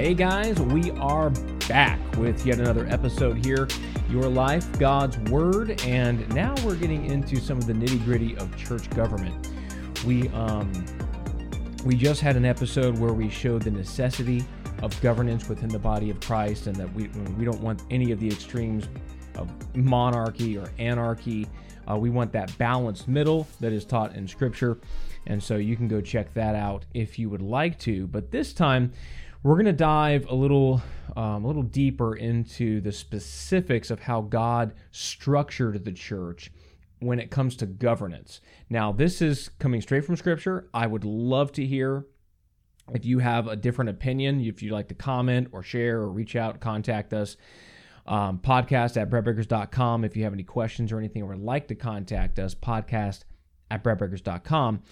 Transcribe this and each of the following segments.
Hey guys, we are back with yet another episode here. Your life, God's Word, and now we're getting into some of the nitty gritty of church government. We um, we just had an episode where we showed the necessity of governance within the body of Christ, and that we we don't want any of the extremes of monarchy or anarchy. Uh, we want that balanced middle that is taught in Scripture, and so you can go check that out if you would like to. But this time, we're going to dive a little um, a little deeper into the specifics of how God structured the church when it comes to governance. Now, this is coming straight from Scripture. I would love to hear if you have a different opinion, if you'd like to comment or share or reach out, contact us. Um, podcast at breadbreakers.com. If you have any questions or anything or would like to contact us, podcast at breadbreakers.com.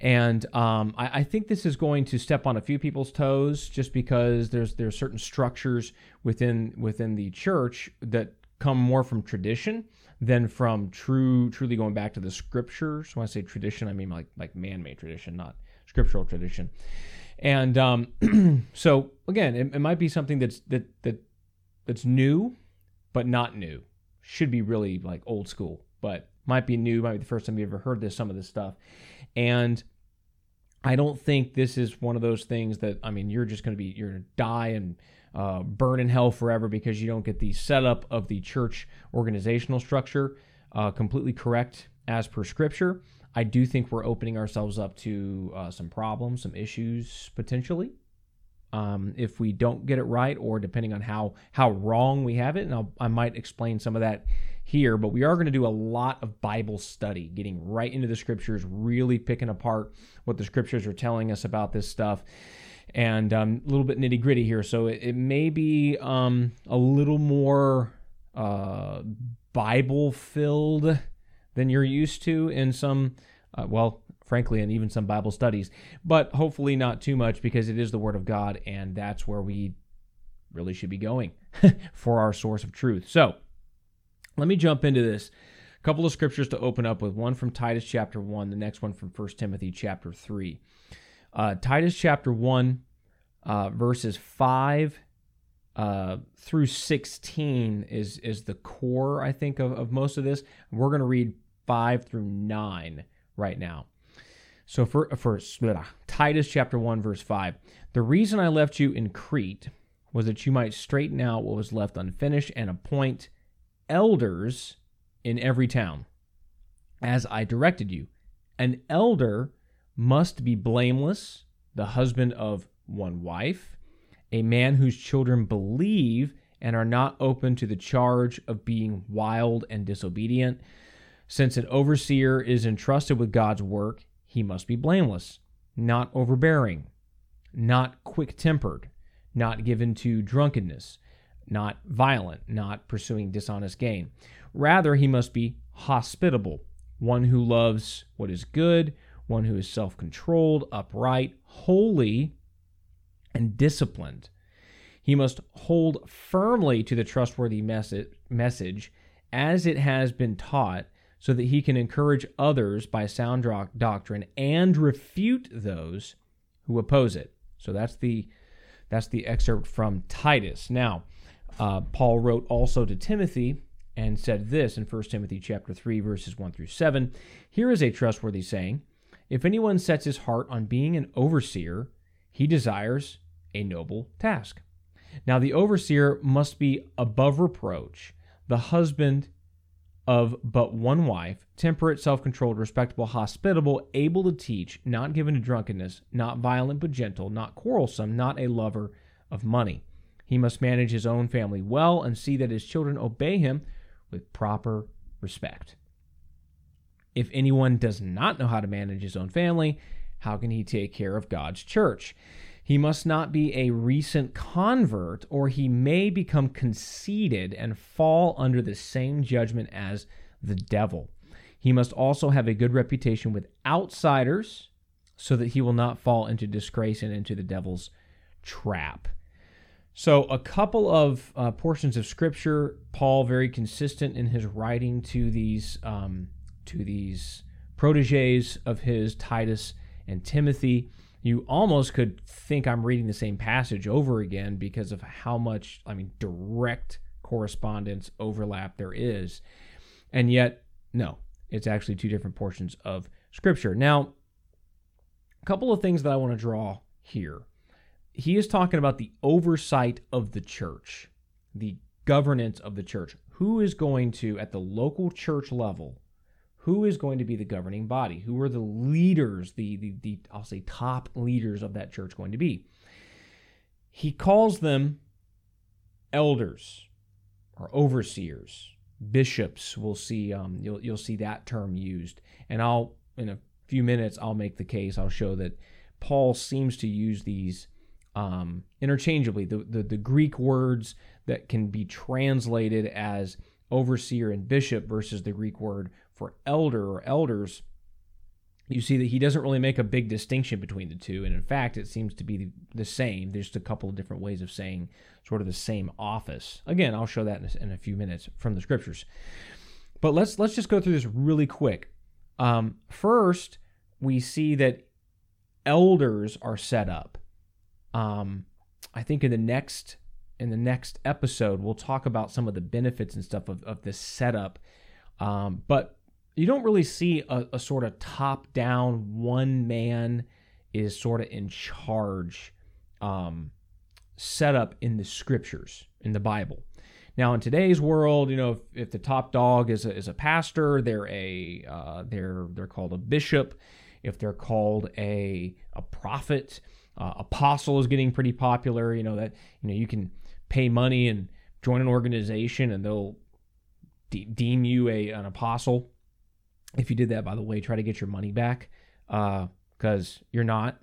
And um, I, I, think this is going to step on a few people's toes, just because there's there's certain structures within within the church that come more from tradition than from true truly going back to the scriptures. When I say tradition, I mean like like man-made tradition, not scriptural tradition. And um, so again, it, it might be something that's that that that's new, but not new. Should be really like old school, but might be new. Might be the first time you ever heard this. Some of this stuff, and I don't think this is one of those things that I mean you're just going to be you're going to die and uh, burn in hell forever because you don't get the setup of the church organizational structure uh, completely correct as per scripture. I do think we're opening ourselves up to uh, some problems, some issues potentially. Um, if we don't get it right, or depending on how how wrong we have it, and I'll, I might explain some of that here. But we are going to do a lot of Bible study, getting right into the scriptures, really picking apart what the scriptures are telling us about this stuff, and um, a little bit nitty gritty here. So it, it may be um, a little more uh, Bible filled than you're used to in some. Uh, well, frankly, and even some Bible studies, but hopefully not too much because it is the Word of God, and that's where we really should be going for our source of truth. So let me jump into this. A couple of scriptures to open up with one from Titus chapter 1, the next one from 1 Timothy chapter 3. Uh, Titus chapter 1, uh, verses 5 uh, through 16 is, is the core, I think, of, of most of this. We're going to read 5 through 9 right now. So for, for Titus chapter 1 verse 5, the reason I left you in Crete was that you might straighten out what was left unfinished and appoint elders in every town, as I directed you. An elder must be blameless, the husband of one wife, a man whose children believe and are not open to the charge of being wild and disobedient. Since an overseer is entrusted with God's work, he must be blameless, not overbearing, not quick tempered, not given to drunkenness, not violent, not pursuing dishonest gain. Rather, he must be hospitable, one who loves what is good, one who is self controlled, upright, holy, and disciplined. He must hold firmly to the trustworthy message as it has been taught so that he can encourage others by sound doctrine and refute those who oppose it. So that's the that's the excerpt from Titus. Now, uh, Paul wrote also to Timothy and said this in 1 Timothy chapter 3 verses 1 through 7. Here is a trustworthy saying: If anyone sets his heart on being an overseer, he desires a noble task. Now the overseer must be above reproach, the husband of but one wife, temperate, self controlled, respectable, hospitable, able to teach, not given to drunkenness, not violent but gentle, not quarrelsome, not a lover of money. He must manage his own family well and see that his children obey him with proper respect. If anyone does not know how to manage his own family, how can he take care of God's church? He must not be a recent convert, or he may become conceited and fall under the same judgment as the devil. He must also have a good reputation with outsiders so that he will not fall into disgrace and into the devil's trap. So, a couple of uh, portions of Scripture, Paul very consistent in his writing to these um, to these proteges of his, Titus and Timothy you almost could think I'm reading the same passage over again because of how much, I mean, direct correspondence overlap there is. And yet, no, it's actually two different portions of Scripture. Now, a couple of things that I want to draw here. He is talking about the oversight of the church, the governance of the church. Who is going to, at the local church level, who is going to be the governing body? Who are the leaders, the, the, the I'll say top leaders of that church going to be? He calls them elders or overseers, bishops. We'll see. Um, you'll you'll see that term used, and I'll in a few minutes I'll make the case. I'll show that Paul seems to use these um, interchangeably. The, the the Greek words that can be translated as overseer and bishop versus the Greek word for elder or elders, you see that he doesn't really make a big distinction between the two. And in fact, it seems to be the same. There's just a couple of different ways of saying sort of the same office. Again, I'll show that in a, in a few minutes from the scriptures. But let's let's just go through this really quick. Um, first, we see that elders are set up. Um, I think in the next in the next episode we'll talk about some of the benefits and stuff of, of this setup. Um, but you don't really see a, a sort of top down one man is sort of in charge um, setup in the scriptures in the Bible. Now, in today's world, you know, if, if the top dog is a, is a pastor, they're a uh, they're they're called a bishop. If they're called a a prophet, uh, apostle is getting pretty popular. You know that you know you can pay money and join an organization, and they'll de- deem you a an apostle if you did that, by the way, try to get your money back because uh, you're not.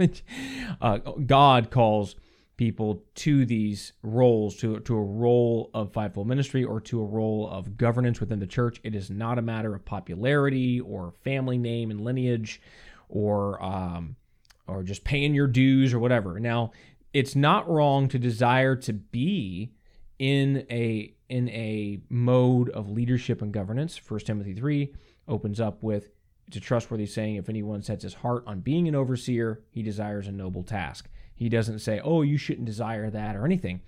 uh, God calls people to these roles, to, to a role of fivefold ministry or to a role of governance within the church. It is not a matter of popularity or family name and lineage or um, or just paying your dues or whatever. Now, it's not wrong to desire to be in a in a mode of leadership and governance. 1 Timothy 3 opens up with it's a trustworthy saying if anyone sets his heart on being an overseer, he desires a noble task. He doesn't say, "Oh, you shouldn't desire that" or anything.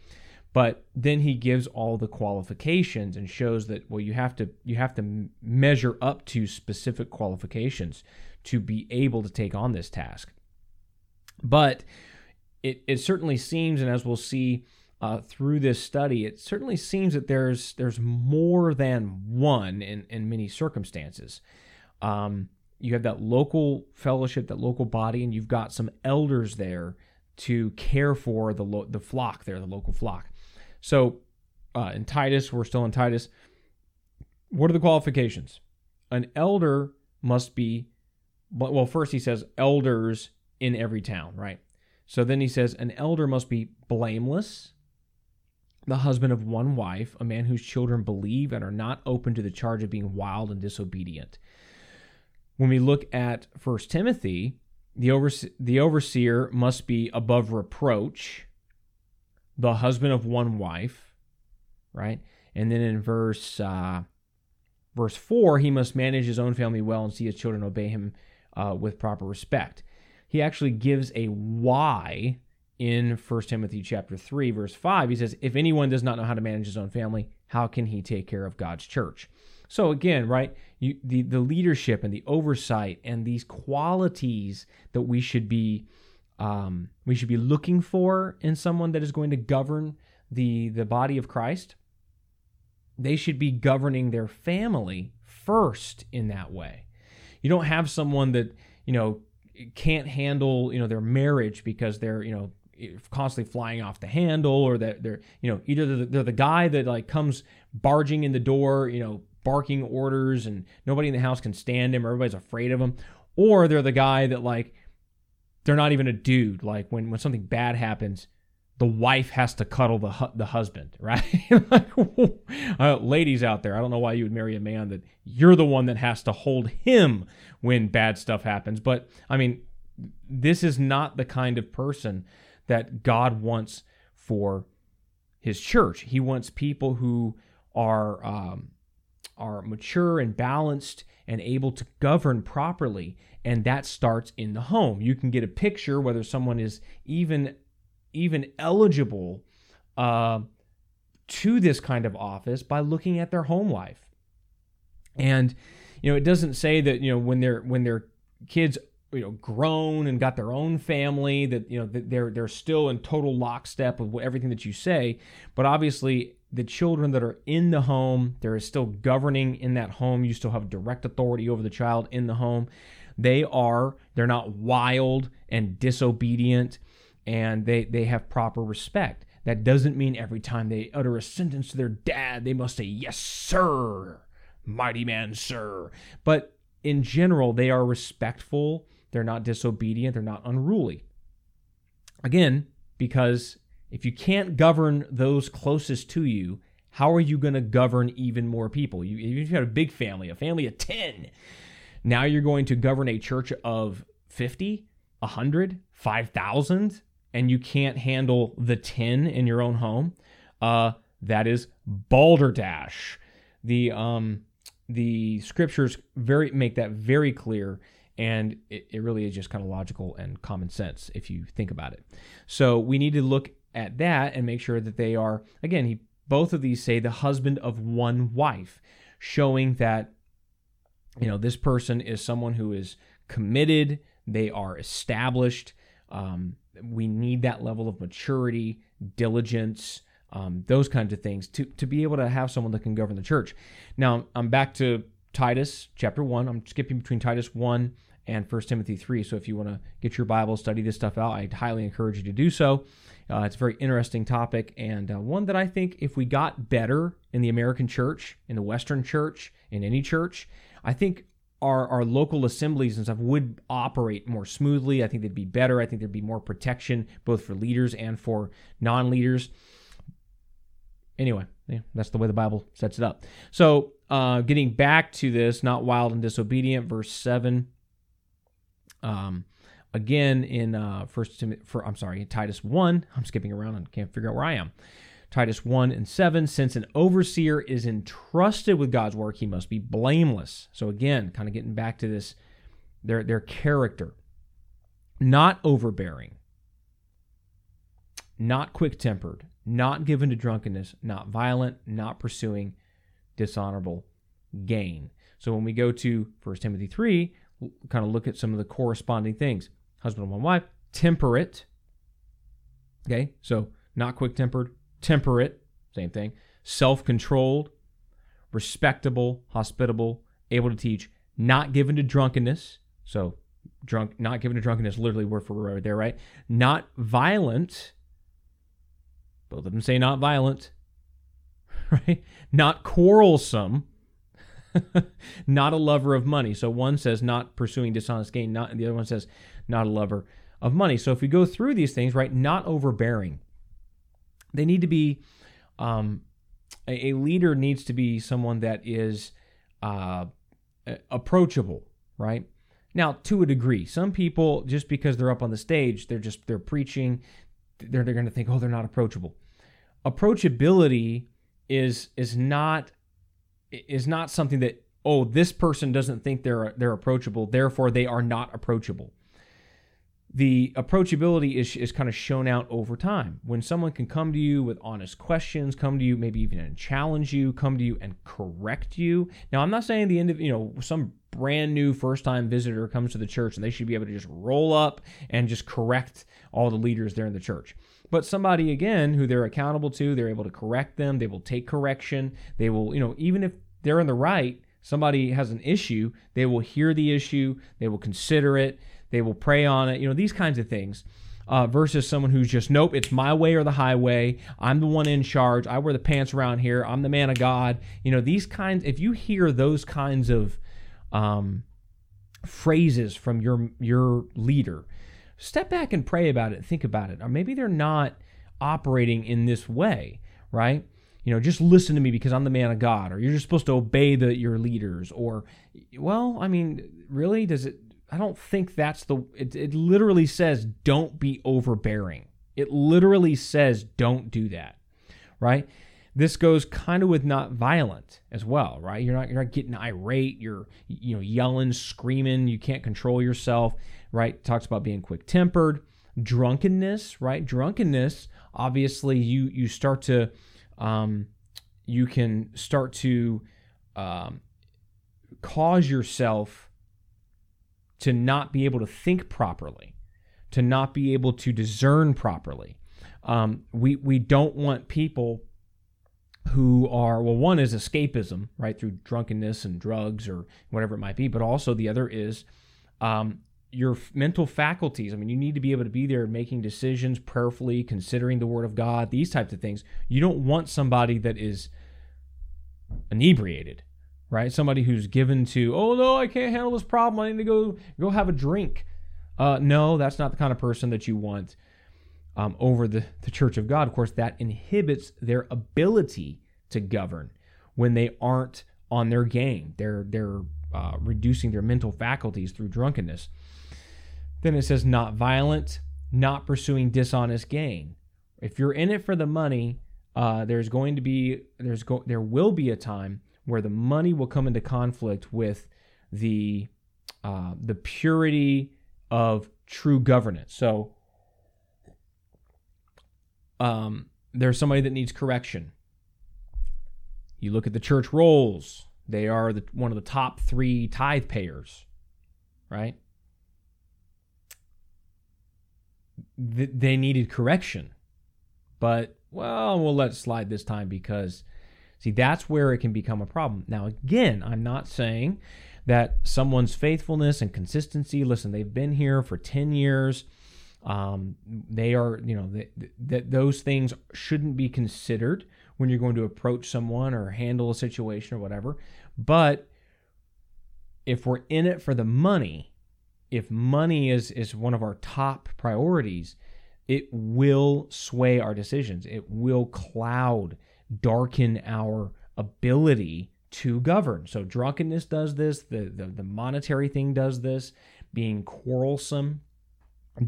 But then he gives all the qualifications and shows that well you have to you have to measure up to specific qualifications to be able to take on this task. But it, it certainly seems, and as we'll see uh, through this study, it certainly seems that there's there's more than one in, in many circumstances. Um, you have that local fellowship, that local body, and you've got some elders there to care for the lo- the flock there, the local flock. So uh, in Titus, we're still in Titus. What are the qualifications? An elder must be, well, first he says elders in every town, right? So then he says an elder must be blameless, the husband of one wife, a man whose children believe and are not open to the charge of being wild and disobedient. When we look at 1 Timothy, the, overse- the overseer must be above reproach, the husband of one wife, right? And then in verse uh, verse 4, he must manage his own family well and see his children obey him uh, with proper respect. He actually gives a why in 1 Timothy chapter 3 verse 5 he says if anyone does not know how to manage his own family how can he take care of God's church? So again right you, the the leadership and the oversight and these qualities that we should be um, we should be looking for in someone that is going to govern the the body of Christ they should be governing their family first in that way. You don't have someone that you know can't handle you know their marriage because they're you know constantly flying off the handle or that they're you know either they're the guy that like comes barging in the door you know barking orders and nobody in the house can stand him or everybody's afraid of him. Or they're the guy that like they're not even a dude. Like when when something bad happens the wife has to cuddle the hu- the husband right like, uh, ladies out there i don't know why you would marry a man that you're the one that has to hold him when bad stuff happens but i mean this is not the kind of person that God wants for his church. He wants people who are um, are mature and balanced and able to govern properly. And that starts in the home. You can get a picture whether someone is even even eligible uh, to this kind of office by looking at their home life. And you know, it doesn't say that you know when they're when their kids you know grown and got their own family that you know they're they're still in total lockstep of everything that you say but obviously the children that are in the home, there is still governing in that home. You still have direct authority over the child in the home. They are, they're not wild and disobedient, and they, they have proper respect. That doesn't mean every time they utter a sentence to their dad, they must say, Yes, sir, mighty man, sir. But in general, they are respectful. They're not disobedient. They're not unruly. Again, because if you can't govern those closest to you, how are you going to govern even more people? You, even if you had a big family, a family of 10, now you're going to govern a church of 50, 100, 5,000, and you can't handle the tin in your own home. Uh, that is balderdash. The um, the scriptures very make that very clear and it, it really is just kind of logical and common sense if you think about it so we need to look at that and make sure that they are, again, he, both of these say the husband of one wife, showing that, you know, this person is someone who is committed, they are established. Um, we need that level of maturity, diligence, um, those kinds of things to, to be able to have someone that can govern the church. Now, I'm back to Titus chapter 1. I'm skipping between Titus 1 and 1 Timothy 3. So if you want to get your Bible, study this stuff out, I'd highly encourage you to do so. Uh, it's a very interesting topic and uh, one that I think if we got better in the American church, in the Western church, in any church, I think our, our local assemblies and stuff would operate more smoothly. I think they'd be better. I think there'd be more protection both for leaders and for non leaders. Anyway, yeah, that's the way the Bible sets it up. So, uh, getting back to this, not wild and disobedient, verse 7. Um, Again, in uh, First Timothy, for, I'm sorry, Titus 1, I'm skipping around and can't figure out where I am. Titus 1 and 7, since an overseer is entrusted with God's work, he must be blameless. So again, kind of getting back to this, their, their character. Not overbearing, not quick tempered, not given to drunkenness, not violent, not pursuing dishonorable gain. So when we go to 1 Timothy 3, we'll kind of look at some of the corresponding things husband and one wife, temperate. Okay, so not quick tempered, temperate, same thing, self controlled, respectable, hospitable, able to teach, not given to drunkenness. So, drunk, not given to drunkenness, literally word for word there, right? Not violent. Both of them say not violent, right? Not quarrelsome, not a lover of money. So one says not pursuing dishonest gain, not the other one says not a lover of money. So if we go through these things, right, not overbearing, they need to be, um, a, a leader needs to be someone that is uh, approachable, right? Now, to a degree, some people just because they're up on the stage, they're just they're preaching, they're they're going to think, oh, they're not approachable. Approachability is is not is not something that oh this person doesn't think they're they're approachable, therefore they are not approachable the approachability is, is kind of shown out over time. When someone can come to you with honest questions, come to you maybe even challenge you, come to you and correct you. Now, I'm not saying the end of, you know, some brand new first time visitor comes to the church and they should be able to just roll up and just correct all the leaders there in the church. But somebody, again, who they're accountable to, they're able to correct them, they will take correction, they will, you know, even if they're in the right, somebody has an issue, they will hear the issue, they will consider it they will pray on it, you know, these kinds of things. Uh, versus someone who's just, nope, it's my way or the highway. I'm the one in charge. I wear the pants around here. I'm the man of God. You know, these kinds, if you hear those kinds of um, phrases from your, your leader, step back and pray about it, think about it. Or maybe they're not operating in this way, right? You know, just listen to me because I'm the man of God, or you're just supposed to obey the your leaders, or well, I mean, really, does it I don't think that's the. It, it literally says don't be overbearing. It literally says don't do that, right? this goes kind of with not violent as well, right? You're not you're not getting irate, you're you know yelling, screaming, you can't control yourself, right? Talks about being quick-tempered, drunkenness, right? Drunkenness, obviously you you start to um, you can start to um, cause yourself to not be able to think properly, to not be able to discern properly. Um, we we don't want people who are well one is escapism right through drunkenness and drugs or whatever it might be but also the other is um, your mental faculties. I mean you need to be able to be there making decisions prayerfully considering the word of god these types of things. You don't want somebody that is inebriated right somebody who's given to oh no i can't handle this problem i need to go go have a drink uh, no that's not the kind of person that you want um, over the, the church of God. Of course, that inhibits their ability to govern when they aren't on their game. They're they're uh, reducing their mental faculties through drunkenness. Then it says not violent, not pursuing dishonest gain. If you're in it for the money, uh, there's going to be there's go, there will be a time where the money will come into conflict with the uh, the purity of true governance. So um, there's somebody that needs correction. You look at the church rolls; they are the, one of the top three tithe payers, right? Th- they needed correction, but well, we'll let it slide this time because, see, that's where it can become a problem. Now, again, I'm not saying that someone's faithfulness and consistency. Listen, they've been here for ten years um, they are, you know, that th- those things shouldn't be considered when you're going to approach someone or handle a situation or whatever. But if we're in it for the money, if money is is one of our top priorities, it will sway our decisions. It will cloud, darken our ability to govern. So drunkenness does this, the, the, the monetary thing does this, being quarrelsome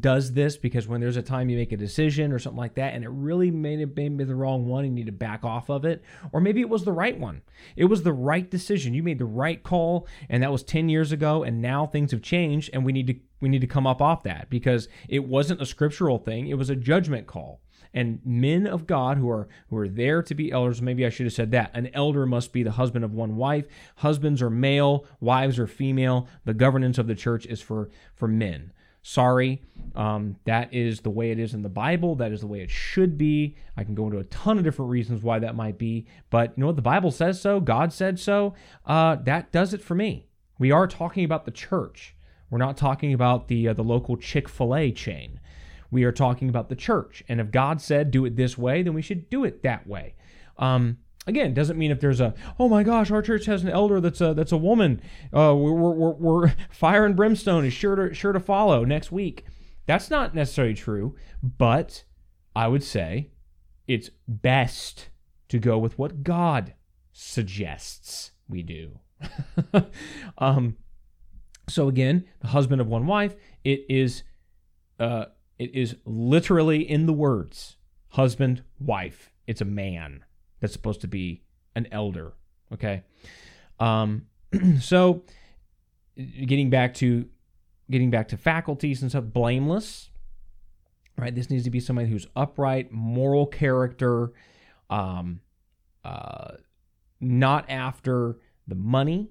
does this because when there's a time you make a decision or something like that and it really may have been the wrong one and you need to back off of it or maybe it was the right one. It was the right decision. You made the right call and that was 10 years ago and now things have changed and we need to we need to come up off that because it wasn't a scriptural thing. It was a judgment call and men of God who are who are there to be elders maybe I should have said that an elder must be the husband of one wife husbands are male wives are female the governance of the church is for for men Sorry, um, that is the way it is in the Bible. That is the way it should be. I can go into a ton of different reasons why that might be, but you know what? The Bible says so. God said so. Uh, that does it for me. We are talking about the church. We're not talking about the uh, the local Chick Fil A chain. We are talking about the church. And if God said do it this way, then we should do it that way. Um, Again, doesn't mean if there's a oh my gosh, our church has an elder that's a that's a woman. Uh, we're, we're, we're fire and brimstone is sure to sure to follow next week. That's not necessarily true, but I would say it's best to go with what God suggests we do. um, so again, the husband of one wife. It is, uh, it is literally in the words, husband, wife. It's a man that's supposed to be an elder. Okay. Um, so getting back to getting back to faculties and stuff, blameless. Right. This needs to be somebody who's upright, moral character, um, uh, not after the money.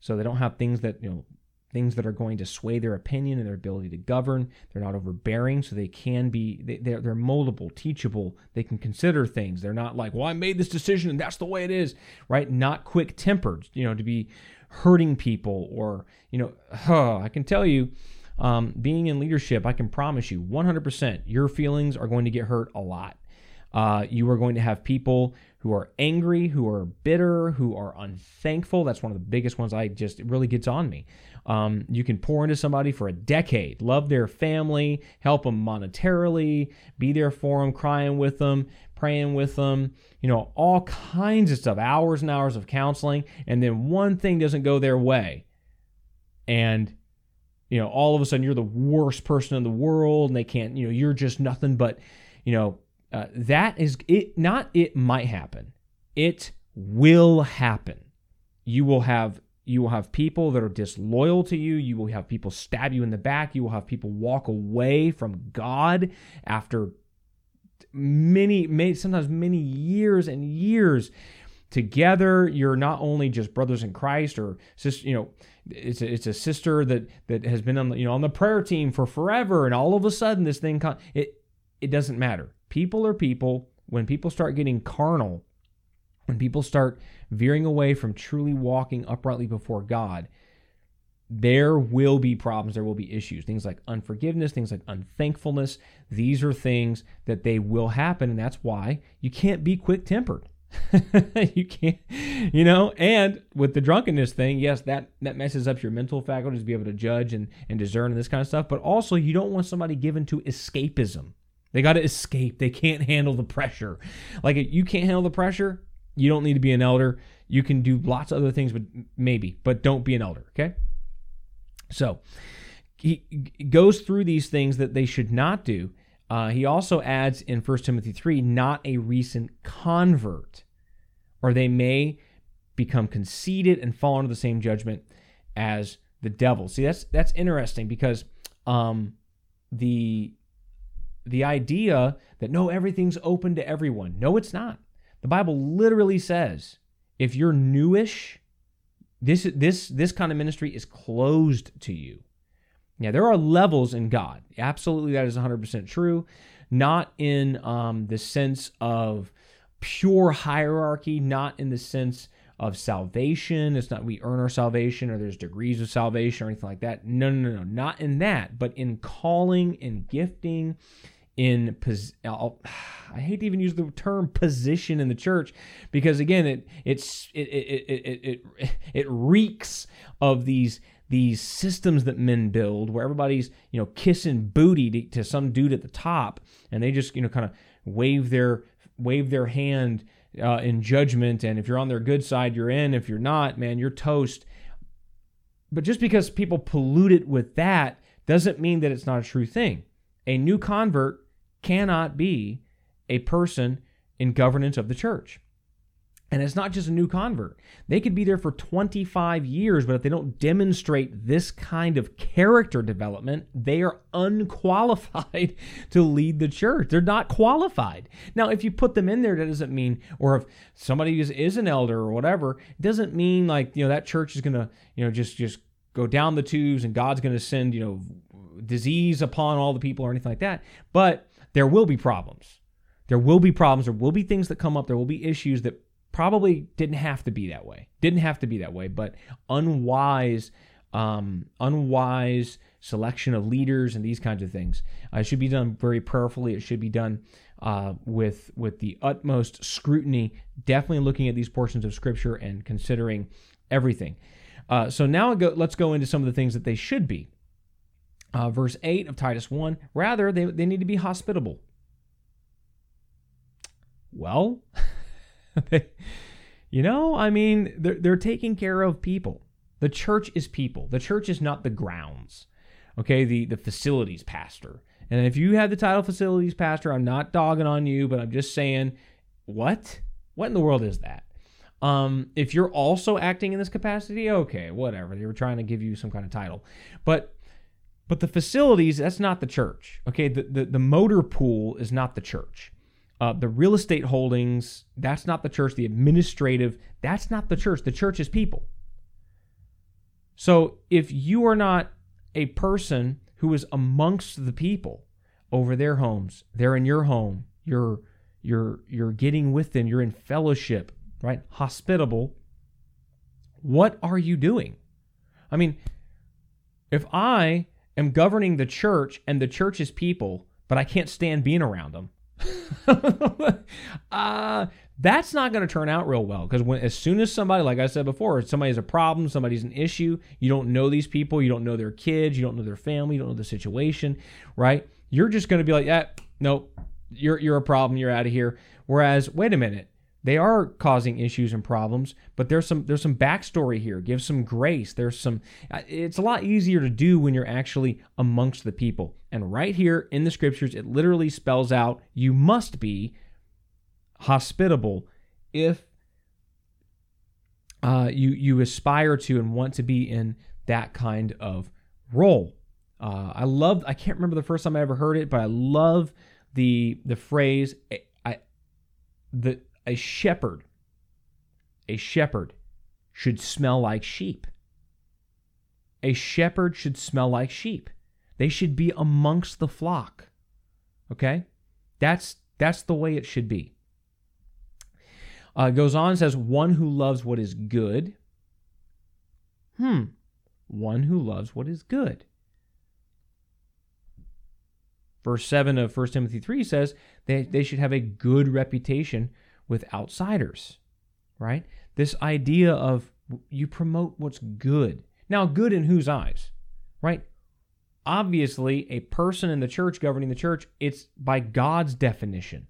So they don't have things that you know things that are going to sway their opinion and their ability to govern. They're not overbearing, so they can be they, are they're moldable, teachable. They can consider things. They're not like, well, I made this decision and that's the way it is, right? Not quick tempered, you know, to be hurting people or you know, huh, I can tell you. Um, being in leadership, I can promise you 100% your feelings are going to get hurt a lot. Uh, you are going to have people who are angry, who are bitter, who are unthankful. That's one of the biggest ones I just, it really gets on me. Um, you can pour into somebody for a decade, love their family, help them monetarily, be there for them, crying with them, praying with them, you know, all kinds of stuff, hours and hours of counseling. And then one thing doesn't go their way. And, you know, all of a sudden you're the worst person in the world and they can't, you know, you're just nothing but, you know, uh, that is it, not it might happen. It will happen. You will have you will have people that are disloyal to you. You will have people stab you in the back. You will have people walk away from God after many, many sometimes many years and years together. You're not only just brothers in Christ or sister, you know, it's a, it's a sister that that has been on the, you know on the prayer team for forever, and all of a sudden this thing it it doesn't matter. People are people. When people start getting carnal, when people start veering away from truly walking uprightly before God, there will be problems, there will be issues. Things like unforgiveness, things like unthankfulness. These are things that they will happen, and that's why you can't be quick tempered. you can't, you know, and with the drunkenness thing, yes, that that messes up your mental faculties to be able to judge and, and discern and this kind of stuff. But also, you don't want somebody given to escapism. They got to escape. They can't handle the pressure. Like you can't handle the pressure, you don't need to be an elder. You can do lots of other things, but maybe, but don't be an elder. Okay. So he goes through these things that they should not do. Uh, he also adds in 1 Timothy 3 not a recent convert, or they may become conceited and fall under the same judgment as the devil. See, that's that's interesting because um, the the idea that no, everything's open to everyone. No, it's not. The Bible literally says if you're newish, this this this kind of ministry is closed to you. Yeah, there are levels in God. Absolutely, that is 100% true. Not in um, the sense of pure hierarchy, not in the sense of salvation. It's not we earn our salvation or there's degrees of salvation or anything like that. No, no, no, no. Not in that, but in calling and gifting in pos- I hate to even use the term position in the church because again it it's it it it it, it reeks of these these systems that men build where everybody's you know kissing booty to, to some dude at the top and they just you know kind of wave their wave their hand uh, in judgment. And if you're on their good side you're in. If you're not man you're toast. But just because people pollute it with that doesn't mean that it's not a true thing. A new convert cannot be a person in governance of the church. And it's not just a new convert. They could be there for 25 years, but if they don't demonstrate this kind of character development, they are unqualified to lead the church. They're not qualified. Now, if you put them in there, that doesn't mean, or if somebody is, is an elder or whatever, it doesn't mean like, you know, that church is going to, you know, just, just go down the tubes and God's going to send, you know, disease upon all the people or anything like that. But there will be problems. There will be problems. There will be things that come up. There will be issues that probably didn't have to be that way. Didn't have to be that way, but unwise, um, unwise selection of leaders and these kinds of things. Uh, it should be done very prayerfully. It should be done uh, with with the utmost scrutiny. Definitely looking at these portions of Scripture and considering everything. Uh, so now go, let's go into some of the things that they should be. Uh, verse 8 of Titus 1 rather, they, they need to be hospitable. Well, you know, I mean, they're, they're taking care of people. The church is people, the church is not the grounds, okay? The, the facilities pastor. And if you have the title facilities pastor, I'm not dogging on you, but I'm just saying, what? What in the world is that? Um, if you're also acting in this capacity, okay, whatever. They were trying to give you some kind of title. But but the facilities, that's not the church. Okay, the, the, the motor pool is not the church. Uh, the real estate holdings, that's not the church. The administrative, that's not the church. The church is people. So if you are not a person who is amongst the people over their homes, they're in your home, you're you're you're getting with them, you're in fellowship, right? Hospitable. What are you doing? I mean, if I am governing the church and the church's people, but I can't stand being around them. uh, that's not going to turn out real well because when as soon as somebody, like I said before, somebody has a problem, somebody's an issue, you don't know these people, you don't know their kids, you don't know their family, you don't know the situation, right? You're just going to be like, yeah, nope, you're you're a problem, you're out of here. Whereas, wait a minute, they are causing issues and problems, but there's some there's some backstory here. Give some grace. There's some. Uh, it's a lot easier to do when you're actually amongst the people. And right here in the scriptures, it literally spells out you must be hospitable if uh, you you aspire to and want to be in that kind of role. Uh, I love. I can't remember the first time I ever heard it, but I love the the phrase. I the a shepherd. A shepherd should smell like sheep. A shepherd should smell like sheep. They should be amongst the flock. Okay, that's that's the way it should be. Uh, goes on says one who loves what is good. Hmm, one who loves what is good. Verse 7 of 1 Timothy 3 says they, they should have a good reputation with outsiders, right? This idea of you promote what's good. Now, good in whose eyes, right? Obviously, a person in the church governing the church, it's by God's definition.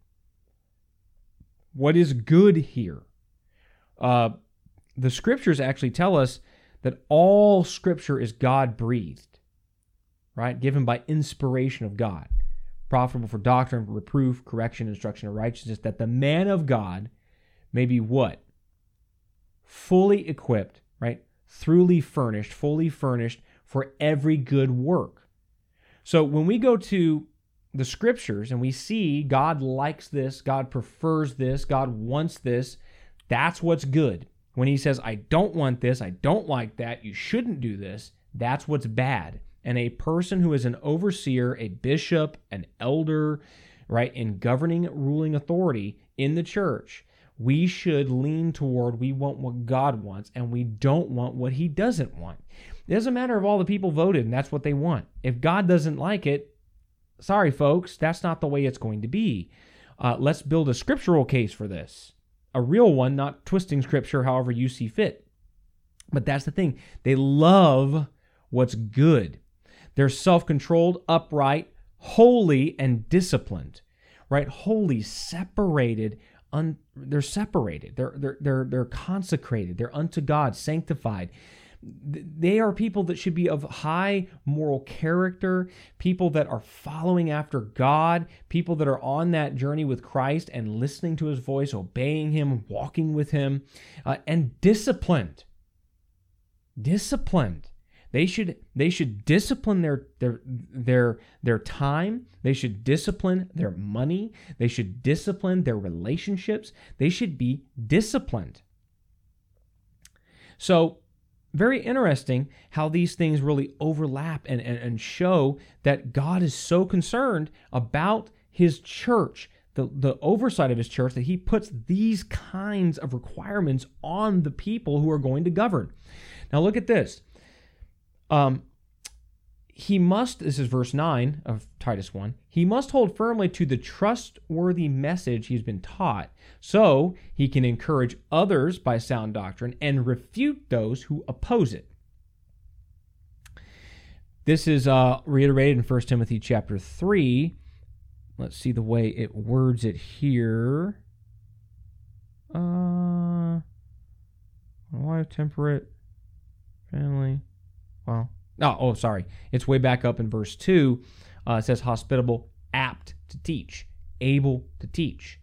What is good here? Uh, the scriptures actually tell us that all scripture is God breathed, right? Given by inspiration of God profitable for doctrine, reproof, correction, instruction, and righteousness, that the man of God may be what? Fully equipped, right? Throughly furnished, fully furnished for every good work. So when we go to the scriptures and we see God likes this, God prefers this, God wants this, that's what's good. When he says, I don't want this, I don't like that, you shouldn't do this, that's what's bad and a person who is an overseer, a bishop, an elder, right, in governing ruling authority in the church, we should lean toward we want what God wants and we don't want what he doesn't want. It doesn't matter if all the people voted and that's what they want. If God doesn't like it, sorry, folks, that's not the way it's going to be. Uh, let's build a scriptural case for this, a real one, not twisting scripture however you see fit. But that's the thing. They love what's good. They're self controlled, upright, holy, and disciplined, right? Holy, separated. Un, they're separated. They're, they're, they're, they're consecrated. They're unto God, sanctified. They are people that should be of high moral character, people that are following after God, people that are on that journey with Christ and listening to his voice, obeying him, walking with him, uh, and disciplined. Disciplined. They should they should discipline their their their their time. They should discipline their money. They should discipline their relationships. They should be disciplined. So very interesting how these things really overlap and, and, and show that God is so concerned about his church, the, the oversight of his church, that he puts these kinds of requirements on the people who are going to govern. Now, look at this. Um, he must, this is verse 9 of Titus 1, he must hold firmly to the trustworthy message he's been taught, so he can encourage others by sound doctrine and refute those who oppose it. This is uh, reiterated in 1 Timothy chapter 3. Let's see the way it words it here. Uh, wife, temperate, family. Well, oh, oh, sorry. It's way back up in verse 2. Uh, it says hospitable, apt to teach, able to teach.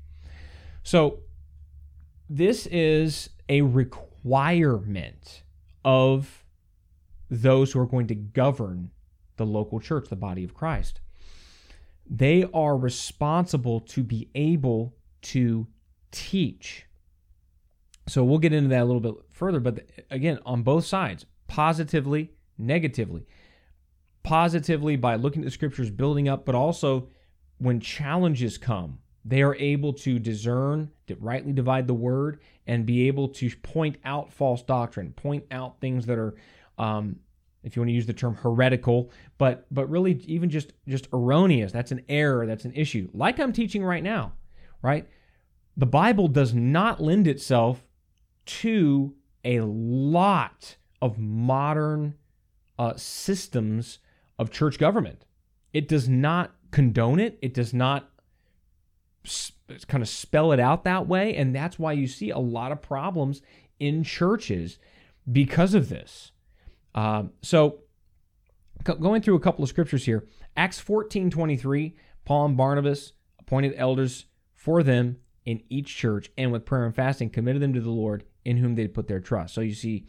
So this is a requirement of those who are going to govern the local church, the body of Christ. They are responsible to be able to teach. So we'll get into that a little bit further, but again, on both sides, positively negatively. Positively by looking at the scriptures building up, but also when challenges come, they are able to discern, to rightly divide the word, and be able to point out false doctrine, point out things that are, um, if you want to use the term heretical, but but really even just just erroneous. That's an error. That's an issue. Like I'm teaching right now, right? The Bible does not lend itself to a lot of modern uh, systems of church government. It does not condone it. It does not kind of spell it out that way. And that's why you see a lot of problems in churches because of this. Uh, so, going through a couple of scriptures here Acts 14 23, Paul and Barnabas appointed elders for them in each church and with prayer and fasting committed them to the Lord in whom they put their trust. So you see,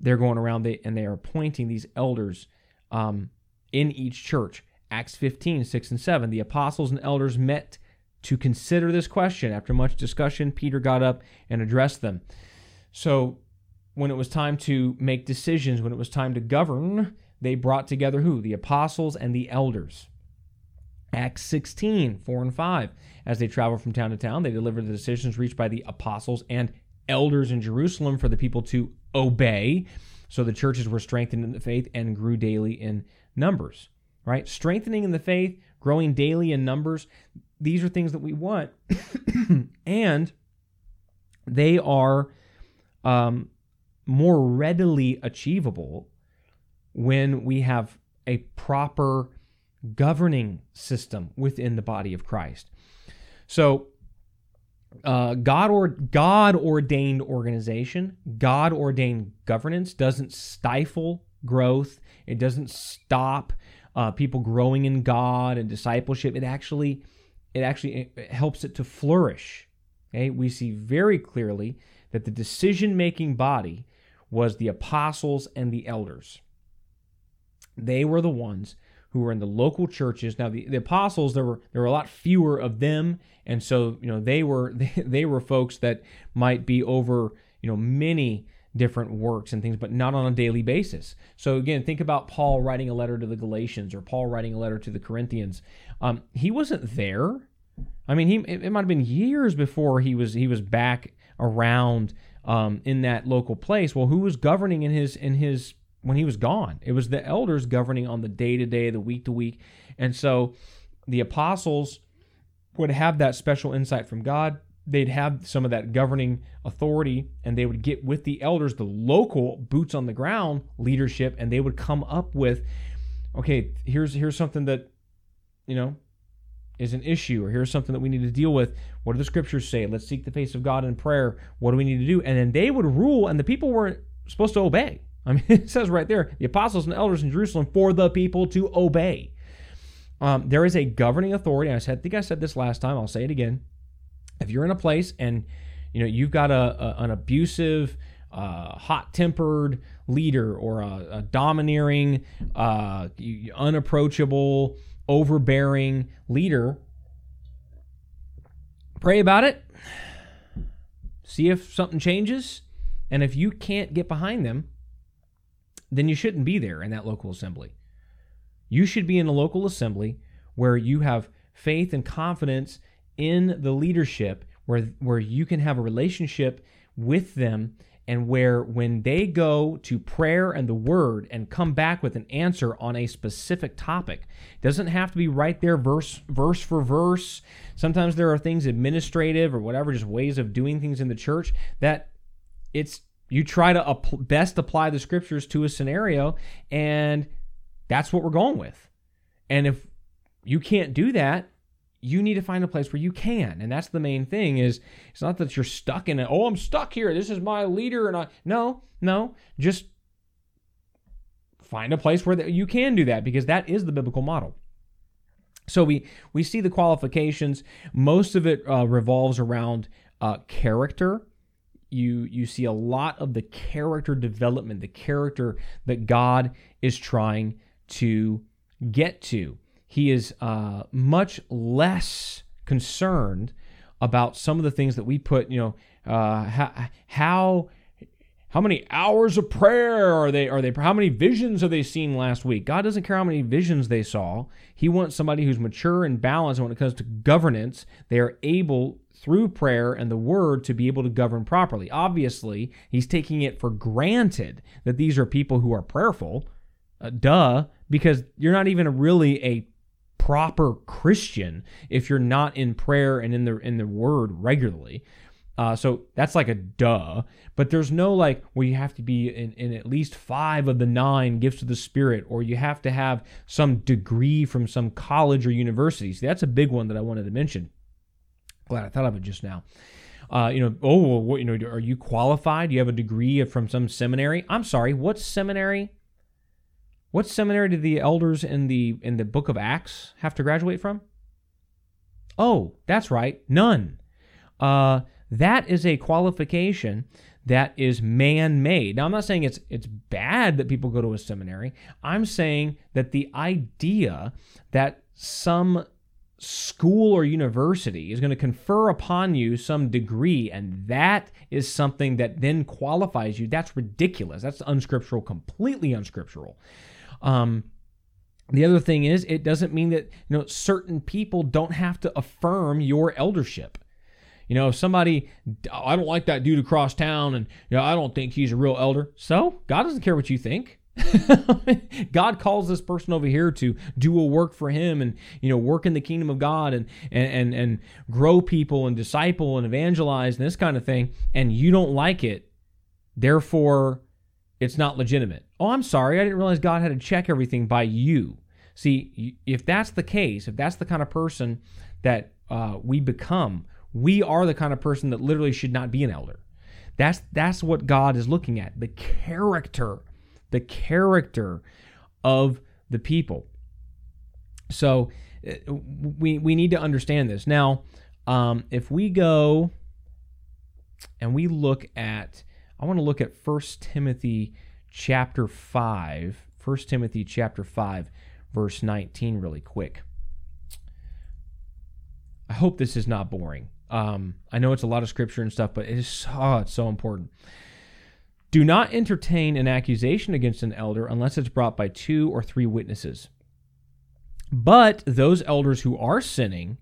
they're going around and they are appointing these elders um, in each church. Acts 15, 6 and 7. The apostles and elders met to consider this question. After much discussion, Peter got up and addressed them. So when it was time to make decisions, when it was time to govern, they brought together who? The apostles and the elders. Acts 16, 4 and 5. As they traveled from town to town, they delivered the decisions reached by the apostles and elders in Jerusalem for the people to obey. So the churches were strengthened in the faith and grew daily in numbers, right? Strengthening in the faith, growing daily in numbers. These are things that we want. and they are um, more readily achievable when we have a proper governing system within the body of Christ. So, uh, God or God ordained organization, God ordained governance doesn't stifle growth. It doesn't stop uh, people growing in God and discipleship. It actually it actually it helps it to flourish. Okay, we see very clearly that the decision making body was the apostles and the elders. They were the ones who were in the local churches. Now the, the apostles there were there were a lot fewer of them, and so you know they were they, they were folks that might be over you know many different works and things, but not on a daily basis. So again, think about Paul writing a letter to the Galatians or Paul writing a letter to the Corinthians. Um, he wasn't there. I mean, he it, it might have been years before he was he was back around um, in that local place. Well, who was governing in his in his when he was gone? It was the elders governing on the day to day, the week to week, and so the apostles would have that special insight from God. They'd have some of that governing authority, and they would get with the elders, the local boots on the ground leadership, and they would come up with, okay, here's here's something that, you know, is an issue, or here's something that we need to deal with. What do the scriptures say? Let's seek the face of God in prayer. What do we need to do? And then they would rule, and the people weren't supposed to obey. I mean, it says right there the apostles and elders in Jerusalem for the people to obey. Um, there is a governing authority. I said, I think I said this last time. I'll say it again. If you're in a place and you know you've got a, a an abusive, uh, hot-tempered leader or a, a domineering, uh, unapproachable, overbearing leader, pray about it. See if something changes, and if you can't get behind them, then you shouldn't be there in that local assembly. You should be in a local assembly where you have faith and confidence in the leadership, where, where you can have a relationship with them, and where when they go to prayer and the word and come back with an answer on a specific topic, doesn't have to be right there verse verse for verse. Sometimes there are things administrative or whatever, just ways of doing things in the church that it's you try to best apply the scriptures to a scenario, and that's what we're going with. And if you can't do that, you need to find a place where you can. And that's the main thing is it's not that you're stuck in it oh i'm stuck here. This is my leader and i no no. Just find a place where you can do that because that is the biblical model. So we we see the qualifications. Most of it uh, revolves around uh, character you you see a lot of the character development, the character that God is trying to get to. He is uh, much less concerned about some of the things that we put. You know, uh, how, how how many hours of prayer are they are they how many visions have they seen last week god doesn't care how many visions they saw he wants somebody who's mature and balanced when it comes to governance they are able through prayer and the word to be able to govern properly. Obviously, he's taking it for granted that these are people who are prayerful. Uh, duh, because you're not even really a proper Christian if you're not in prayer and in the in the word regularly. Uh, so that's like a duh. But there's no like, well, you have to be in, in at least five of the nine gifts of the Spirit, or you have to have some degree from some college or university. See, that's a big one that I wanted to mention. Glad I thought of it just now. Uh, you know, oh, what, you know, are you qualified? Do you have a degree from some seminary? I'm sorry, what seminary? What seminary did the elders in the in the book of Acts have to graduate from? Oh, that's right, none. Uh, that is a qualification that is man-made. Now I'm not saying it's it's bad that people go to a seminary. I'm saying that the idea that some school or university is going to confer upon you some degree and that is something that then qualifies you that's ridiculous that's unscriptural completely unscriptural um, the other thing is it doesn't mean that you know certain people don't have to affirm your eldership you know if somebody i don't like that dude across town and you know i don't think he's a real elder so god doesn't care what you think God calls this person over here to do a work for him and you know work in the kingdom of God and and and, and grow people and disciple and evangelize and this kind of thing and you don't like it therefore it's not legitimate. Oh, I'm sorry. I didn't realize God had to check everything by you. See, if that's the case, if that's the kind of person that uh, we become, we are the kind of person that literally should not be an elder. That's that's what God is looking at. The character the character of the people. So uh, we we need to understand this. Now, um, if we go and we look at, I want to look at First Timothy chapter five. First Timothy chapter five, verse nineteen, really quick. I hope this is not boring. Um, I know it's a lot of scripture and stuff, but it is so, oh, it's so important. Do not entertain an accusation against an elder unless it's brought by two or three witnesses. But those elders who are sinning,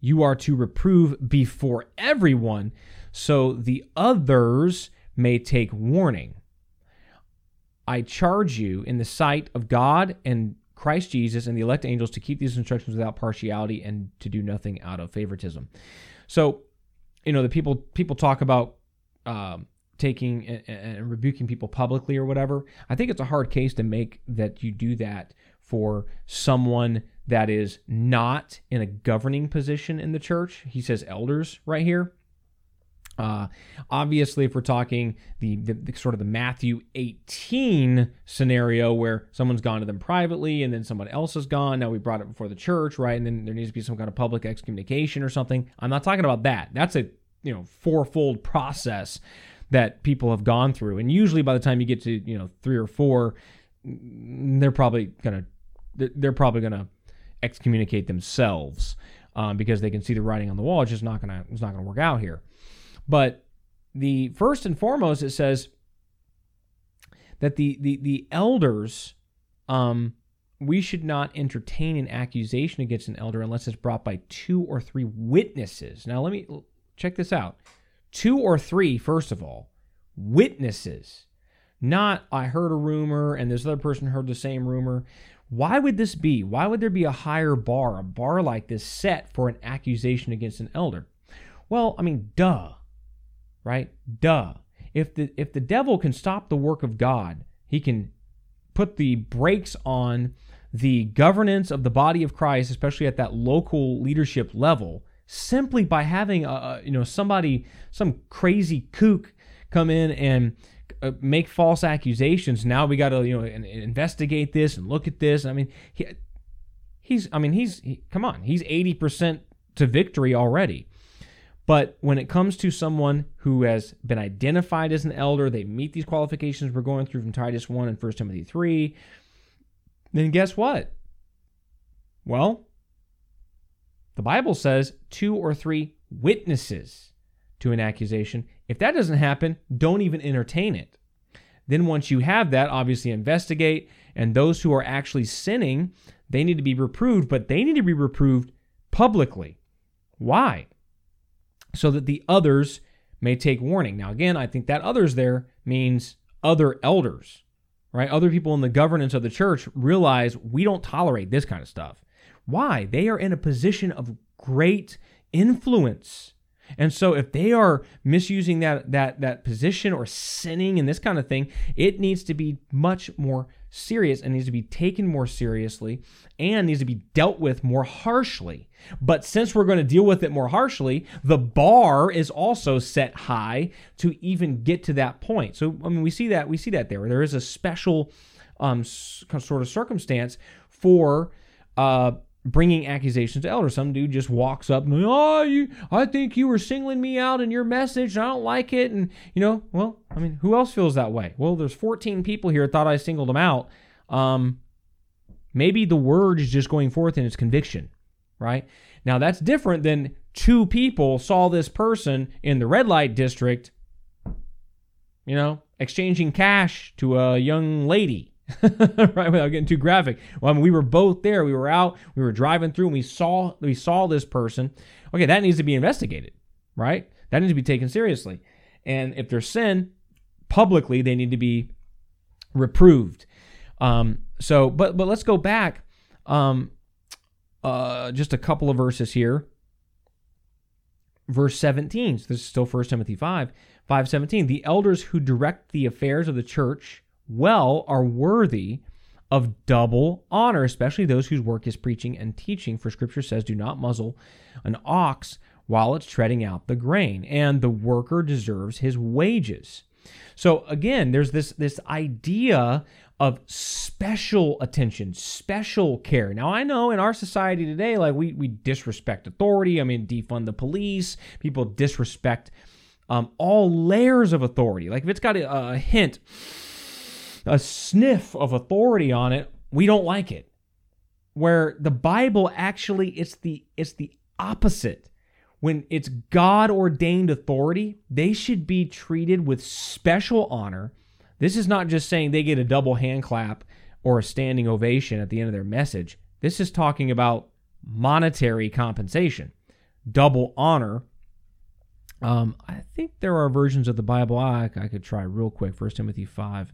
you are to reprove before everyone, so the others may take warning. I charge you in the sight of God and Christ Jesus and the elect angels to keep these instructions without partiality and to do nothing out of favoritism. So, you know, the people people talk about um, taking and rebuking people publicly or whatever. I think it's a hard case to make that you do that for someone that is not in a governing position in the church. He says elders right here. Uh, obviously, if we're talking the, the, the, sort of the Matthew 18 scenario where someone's gone to them privately and then someone else has gone, now we brought it before the church, right? And then there needs to be some kind of public excommunication or something. I'm not talking about that. That's a you know fourfold process that people have gone through. And usually by the time you get to, you know, three or four, they're probably to, they're probably to excommunicate themselves um, because they can see the writing on the wall. It's just not to, it's not to work out here. But the first and foremost, it says that the, the, the elders, um, we should not entertain an accusation against an elder unless it's brought by two or three witnesses. Now, let me check this out two or three, first of all, witnesses. Not, I heard a rumor and this other person heard the same rumor. Why would this be? Why would there be a higher bar, a bar like this set for an accusation against an elder? Well, I mean, duh, right? Duh. If the if the devil can stop the work of God, he can put the brakes on the governance of the body of Christ, especially at that local leadership level, simply by having a, you know somebody some crazy kook come in and uh, make false accusations now we got to you know investigate this and look at this i mean he, he's i mean he's he, come on he's 80% to victory already but when it comes to someone who has been identified as an elder they meet these qualifications we're going through from titus 1 and 1 timothy 3 then guess what well the Bible says two or three witnesses to an accusation. If that doesn't happen, don't even entertain it. Then, once you have that, obviously investigate. And those who are actually sinning, they need to be reproved, but they need to be reproved publicly. Why? So that the others may take warning. Now, again, I think that others there means other elders, right? Other people in the governance of the church realize we don't tolerate this kind of stuff. Why? They are in a position of great influence. And so if they are misusing that that that position or sinning and this kind of thing, it needs to be much more serious and needs to be taken more seriously and needs to be dealt with more harshly. But since we're going to deal with it more harshly, the bar is also set high to even get to that point. So I mean we see that we see that there. There is a special um, sort of circumstance for uh, bringing accusations to elders. Some dude just walks up and, oh, you, I think you were singling me out in your message. I don't like it. And, you know, well, I mean, who else feels that way? Well, there's 14 people here thought I singled them out. Um, maybe the word is just going forth in its conviction, right? Now, that's different than two people saw this person in the red light district, you know, exchanging cash to a young lady right without getting too graphic. Well I mean, we were both there. We were out. We were driving through and we saw we saw this person. Okay that needs to be investigated right? That needs to be taken seriously. And if there's sin publicly they need to be reproved. Um, so but but let's go back um, uh, just a couple of verses here. Verse 17 so this is still 1 timothy 5 517 the elders who direct the affairs of the church well are worthy of double honor, especially those whose work is preaching and teaching. For scripture says, Do not muzzle an ox while it's treading out the grain, and the worker deserves his wages. So again, there's this, this idea of special attention, special care. Now I know in our society today, like we, we disrespect authority. I mean, defund the police. People disrespect um, all layers of authority. Like if it's got a, a hint a sniff of authority on it, we don't like it. Where the Bible actually it's the it's the opposite. When it's God ordained authority, they should be treated with special honor. This is not just saying they get a double hand clap or a standing ovation at the end of their message. This is talking about monetary compensation, double honor. Um, I think there are versions of the Bible I, I could try real quick. First Timothy five.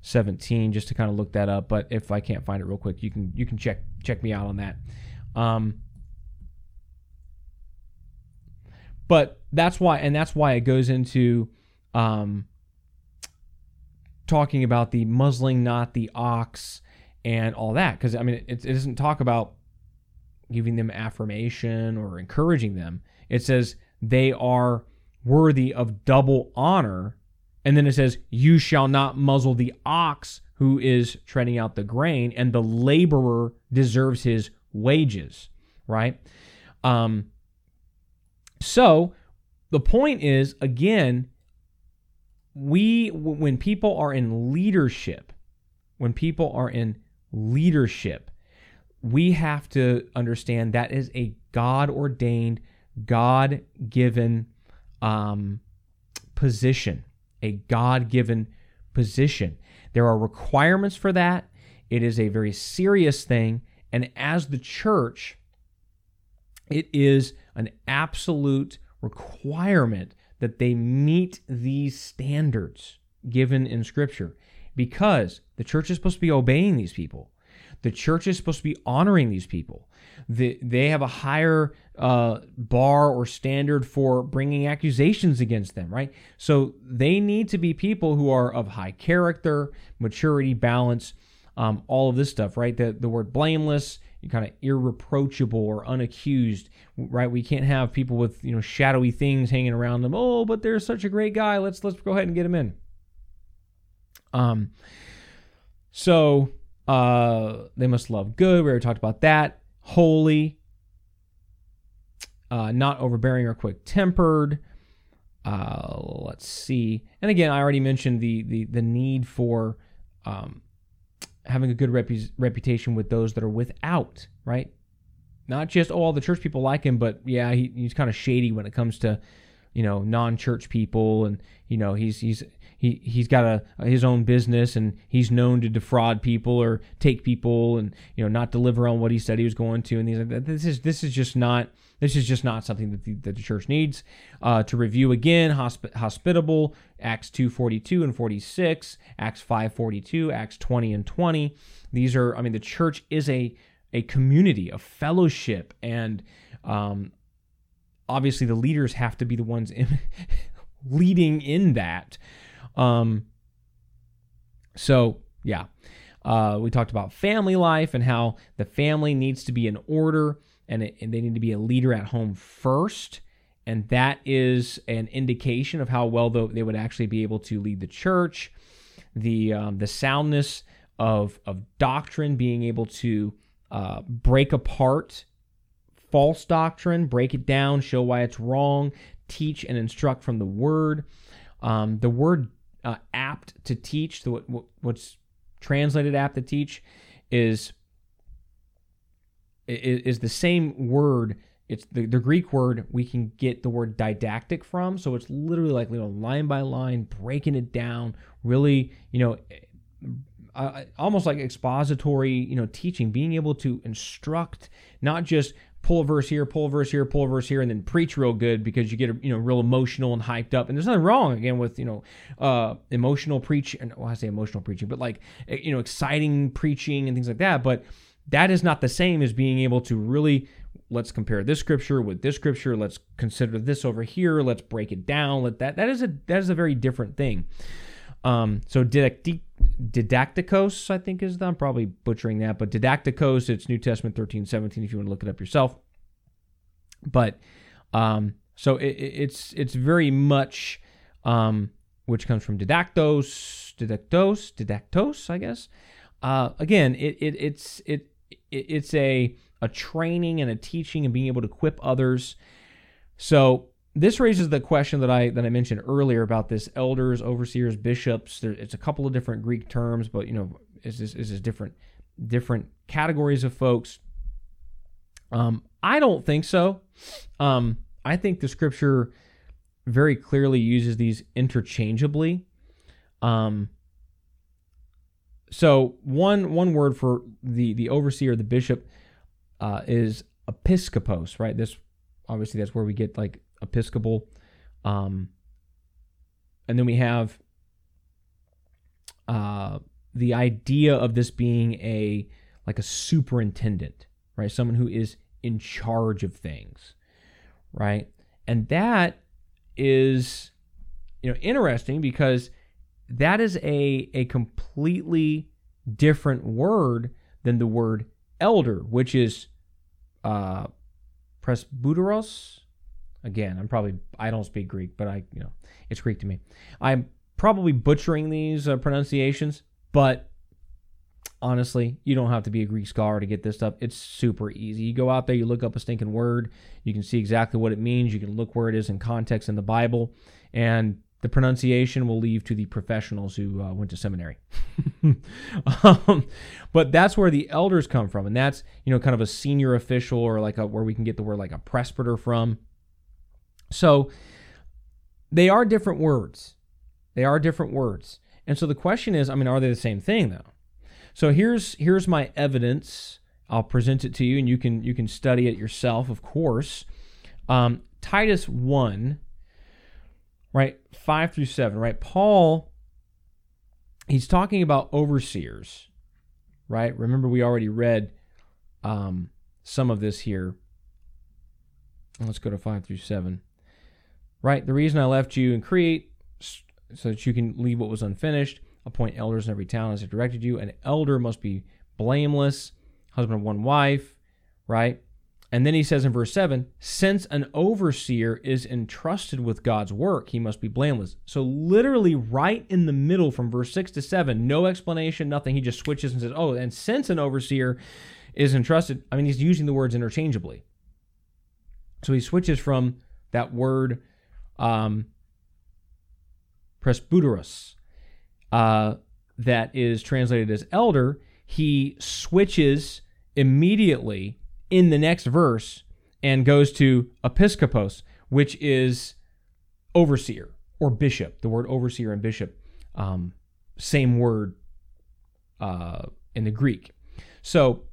17 just to kind of look that up but if i can't find it real quick you can you can check check me out on that. Um, but that's why and that's why it goes into um, talking about the muzzling not the ox and all that because i mean it, it doesn't talk about giving them affirmation or encouraging them. It says they are worthy of double honor and then it says, You shall not muzzle the ox who is treading out the grain, and the laborer deserves his wages, right? Um, so the point is, again, we, when people are in leadership, when people are in leadership, we have to understand that is a God ordained, God given um, position a God given position. There are requirements for that. It is a very serious thing. And as the church, it is an absolute requirement that they meet these standards given in Scripture because the church is supposed to be obeying these people. The church is supposed to be honoring these people. The, they have a higher uh, bar or standard for bringing accusations against them, right? So they need to be people who are of high character, maturity, balance, um, all of this stuff, right? The, the word blameless, kind of irreproachable or unaccused, right? We can't have people with you know shadowy things hanging around them. Oh, but they're such a great guy. Let's let's go ahead and get him in. Um. So uh, they must love good. We already talked about that. Holy, uh, not overbearing or quick tempered. Uh, let's see. And again, I already mentioned the the the need for um, having a good repu- reputation with those that are without, right? Not just oh, all the church people like him, but yeah, he, he's kind of shady when it comes to you know non-church people, and you know he's he's he he's got a his own business and he's known to defraud people or take people and you know not deliver on what he said he was going to and these like this is this is just not this is just not something that the, that the church needs. Uh, to review again hosp- hospitable acts 242 and 46 acts 542 acts 20 and 20 these are i mean the church is a a community a fellowship and um, obviously the leaders have to be the ones in, leading in that um, so, yeah. Uh, we talked about family life and how the family needs to be in order and, it, and they need to be a leader at home first. And that is an indication of how well they would actually be able to lead the church. The, um, the soundness of, of doctrine, being able to uh, break apart false doctrine, break it down, show why it's wrong, teach and instruct from the word. Um, the word uh, apt to teach, what, what's translated apt to teach, is is the same word. It's the, the Greek word we can get the word didactic from. So it's literally like you know line by line, breaking it down, really you know uh, almost like expository, you know, teaching, being able to instruct, not just pull a verse here, pull a verse here, pull a verse here, and then preach real good because you get you know real emotional and hyped up. And there's nothing wrong again with you know uh, emotional and Well, I say emotional preaching, but like eh, you know exciting preaching and things like that. But that is not the same as being able to really let's compare this scripture with this scripture. Let's consider this over here. Let's break it down. Let that that is a that is a very different thing. Um, so didactic, didacticos, I think is the, I'm probably butchering that, but didacticos, it's New Testament 13, 17, if you want to look it up yourself. But um, so it, it's it's very much um, which comes from didactos, didactos, didactos, I guess. Uh, again, it, it it's it, it it's a a training and a teaching and being able to equip others. So this raises the question that I that I mentioned earlier about this elders, overseers, bishops. There, it's a couple of different Greek terms, but you know, is this is this different different categories of folks? Um, I don't think so. Um, I think the scripture very clearly uses these interchangeably. Um, so one one word for the the overseer, the bishop, uh, is episkopos, right? This obviously that's where we get like Episcopal. Um, and then we have uh, the idea of this being a like a superintendent, right? Someone who is in charge of things, right? And that is you know interesting because that is a a completely different word than the word elder, which is uh presbyteros, Again, I'm probably I don't speak Greek, but I you know it's Greek to me. I'm probably butchering these uh, pronunciations, but honestly, you don't have to be a Greek scholar to get this stuff. It's super easy. You go out there, you look up a stinking word, you can see exactly what it means. You can look where it is in context in the Bible, and the pronunciation will leave to the professionals who uh, went to seminary. um, but that's where the elders come from, and that's you know kind of a senior official or like a, where we can get the word like a presbyter from. So they are different words. They are different words. And so the question is, I mean, are they the same thing though? So here's here's my evidence. I'll present it to you, and you can you can study it yourself, of course. Um, Titus one, right, five through seven, right. Paul, he's talking about overseers, right. Remember, we already read um, some of this here. Let's go to five through seven right? The reason I left you in Crete so that you can leave what was unfinished. Appoint elders in every town as I directed you. An elder must be blameless, husband of one wife, right? And then he says in verse 7 since an overseer is entrusted with God's work, he must be blameless. So, literally, right in the middle from verse 6 to 7, no explanation, nothing. He just switches and says, oh, and since an overseer is entrusted, I mean, he's using the words interchangeably. So, he switches from that word um, presbyteros, uh, that is translated as elder, he switches immediately in the next verse and goes to episkopos, which is overseer or bishop. The word overseer and bishop, um, same word uh, in the Greek. So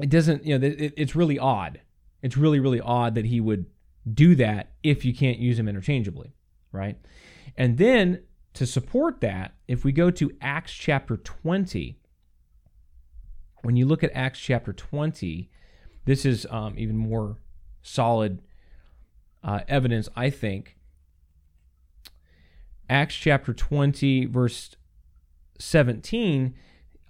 it doesn't, you know, it, it's really odd. It's really, really odd that he would do that if you can't use them interchangeably, right? And then to support that, if we go to Acts chapter 20, when you look at Acts chapter 20, this is um, even more solid uh, evidence, I think. Acts chapter 20, verse 17,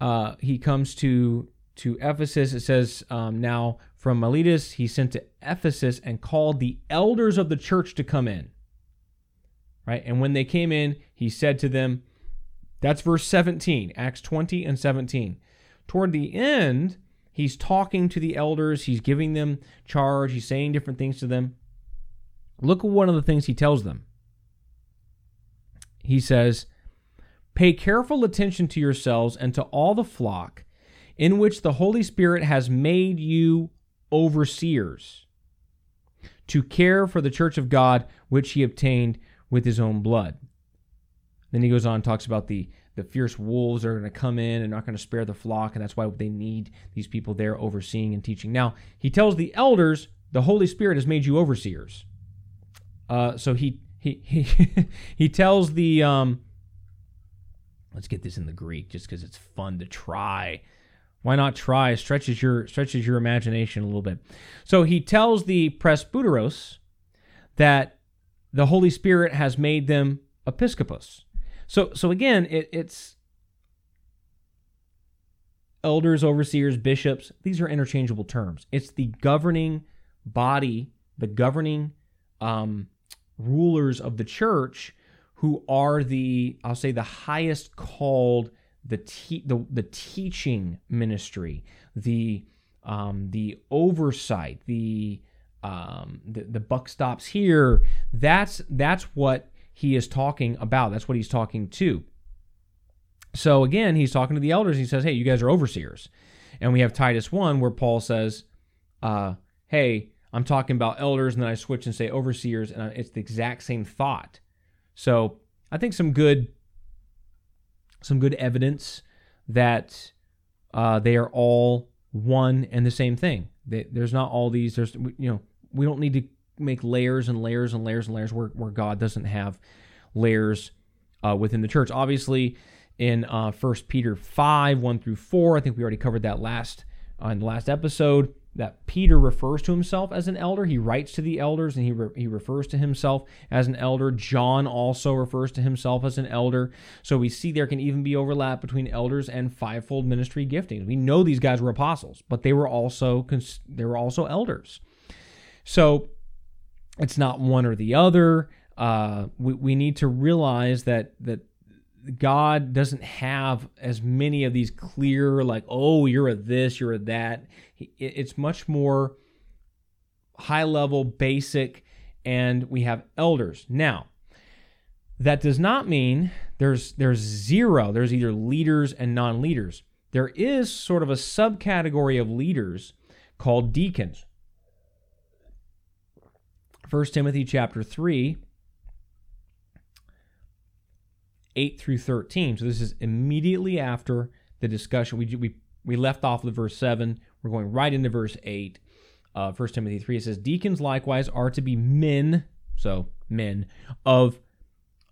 uh, he comes to to Ephesus. It says, um, Now from Miletus, he sent to Ephesus and called the elders of the church to come in. Right? And when they came in, he said to them, that's verse 17, Acts 20 and 17. Toward the end, he's talking to the elders, he's giving them charge, he's saying different things to them. Look at one of the things he tells them. He says, Pay careful attention to yourselves and to all the flock in which the Holy Spirit has made you overseers to care for the church of God which he obtained with his own blood. Then he goes on and talks about the the fierce wolves are going to come in and not going to spare the flock, and that's why they need these people there overseeing and teaching. Now, he tells the elders, the Holy Spirit has made you overseers. Uh, so he he he he tells the um, let's get this in the Greek just because it's fun to try. Why not try? Stretches your stretches your imagination a little bit. So he tells the presbyteros that the Holy Spirit has made them episcopos. So so again, it, it's elders, overseers, bishops. These are interchangeable terms. It's the governing body, the governing um, rulers of the church who are the I'll say the highest called the te- the, the teaching ministry, the um, the oversight, the um, the, the buck stops here. That's that's what he is talking about. That's what he's talking to. So again, he's talking to the elders. He says, "Hey, you guys are overseers," and we have Titus one where Paul says, uh, "Hey, I'm talking about elders," and then I switch and say overseers, and it's the exact same thought. So I think some good, some good evidence that uh, they are all one and the same thing. They, there's not all these. There's you know we don't need to make layers and layers and layers and layers where, where God doesn't have layers uh, within the church. Obviously, in uh, 1 Peter 5 1 through 4, I think we already covered that last uh, in the last episode. That Peter refers to himself as an elder. He writes to the elders and he, re- he refers to himself as an elder. John also refers to himself as an elder. So we see there can even be overlap between elders and fivefold ministry giftings. We know these guys were apostles, but they were also they were also elders. So it's not one or the other. Uh, we, we need to realize that that God doesn't have as many of these clear, like, oh, you're a this, you're a that. It's much more high level, basic, and we have elders. Now, that does not mean there's there's zero. There's either leaders and non-leaders. There is sort of a subcategory of leaders called deacons. 1 Timothy chapter 3 8 through 13. So this is immediately after the discussion. We, we, we left off with verse 7. We're going right into verse 8 of 1 Timothy 3. It says, Deacons likewise are to be men, so men, of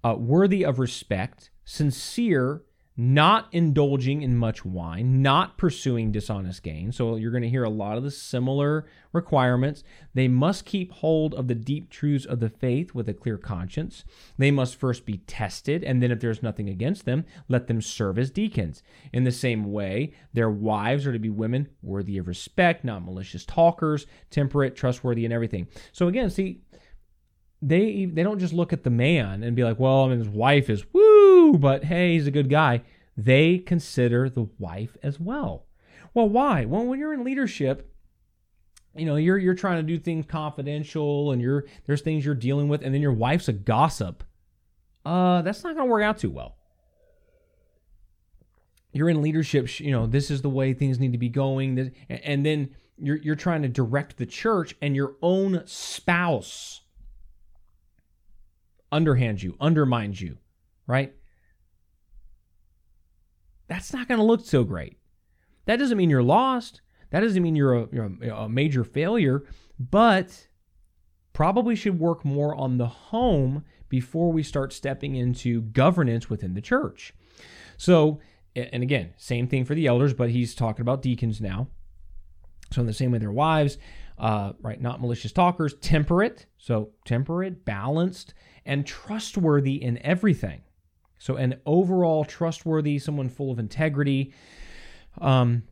uh, worthy of respect, sincere, not indulging in much wine, not pursuing dishonest gain. So you're going to hear a lot of the similar requirements. They must keep hold of the deep truths of the faith with a clear conscience. They must first be tested, and then if there's nothing against them, let them serve as deacons. In the same way, their wives are to be women worthy of respect, not malicious talkers, temperate, trustworthy, and everything. So again, see, they they don't just look at the man and be like, well, I mean, his wife is woo, but hey, he's a good guy. They consider the wife as well. Well, why? Well, when you're in leadership, you know, you're you're trying to do things confidential and you're there's things you're dealing with, and then your wife's a gossip. Uh, that's not gonna work out too well. You're in leadership, you know, this is the way things need to be going, and then you're you're trying to direct the church, and your own spouse underhands you, undermines you, right? That's not going to look so great. That doesn't mean you're lost. That doesn't mean you're a, you're a, major failure, but probably should work more on the home before we start stepping into governance within the church. So, and again, same thing for the elders, but he's talking about deacons now. So, in the same way, their wives, uh, right, not malicious talkers, temperate, so temperate, balanced, and trustworthy in everything. So, an overall trustworthy, someone full of integrity. Um,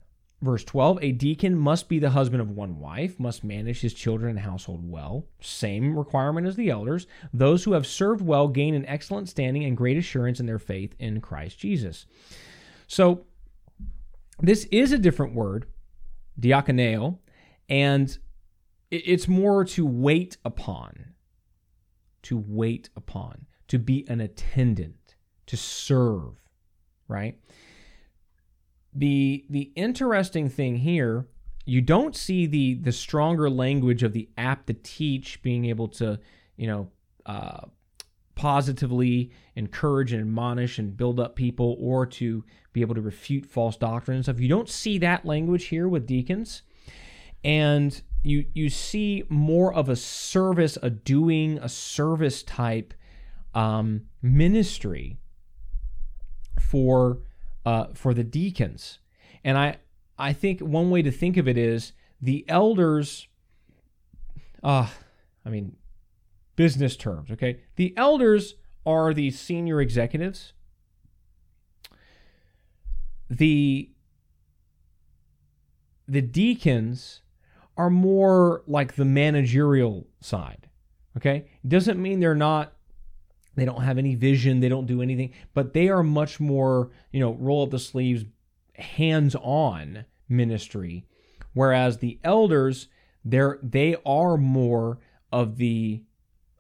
verse 12 A deacon must be the husband of one wife, must manage his children and household well. Same requirement as the elders. Those who have served well gain an excellent standing and great assurance in their faith in Christ Jesus. So, this is a different word diakoneo, and it's more to wait upon, to wait upon, to be an attendant, to serve, right? The the interesting thing here, you don't see the the stronger language of the apt to teach being able to, you know, uh, positively encourage and admonish and build up people or to be able to refute false doctrine and stuff. You don't see that language here with deacons. And you you see more of a service, a doing, a service type um, ministry for uh, for the deacons. And I I think one way to think of it is the elders. Uh, I mean, business terms. Okay, the elders are the senior executives. The the deacons are more like the managerial side. Okay? It doesn't mean they're not they don't have any vision, they don't do anything, but they are much more, you know, roll up the sleeves, hands-on ministry. Whereas the elders, they're they are more of the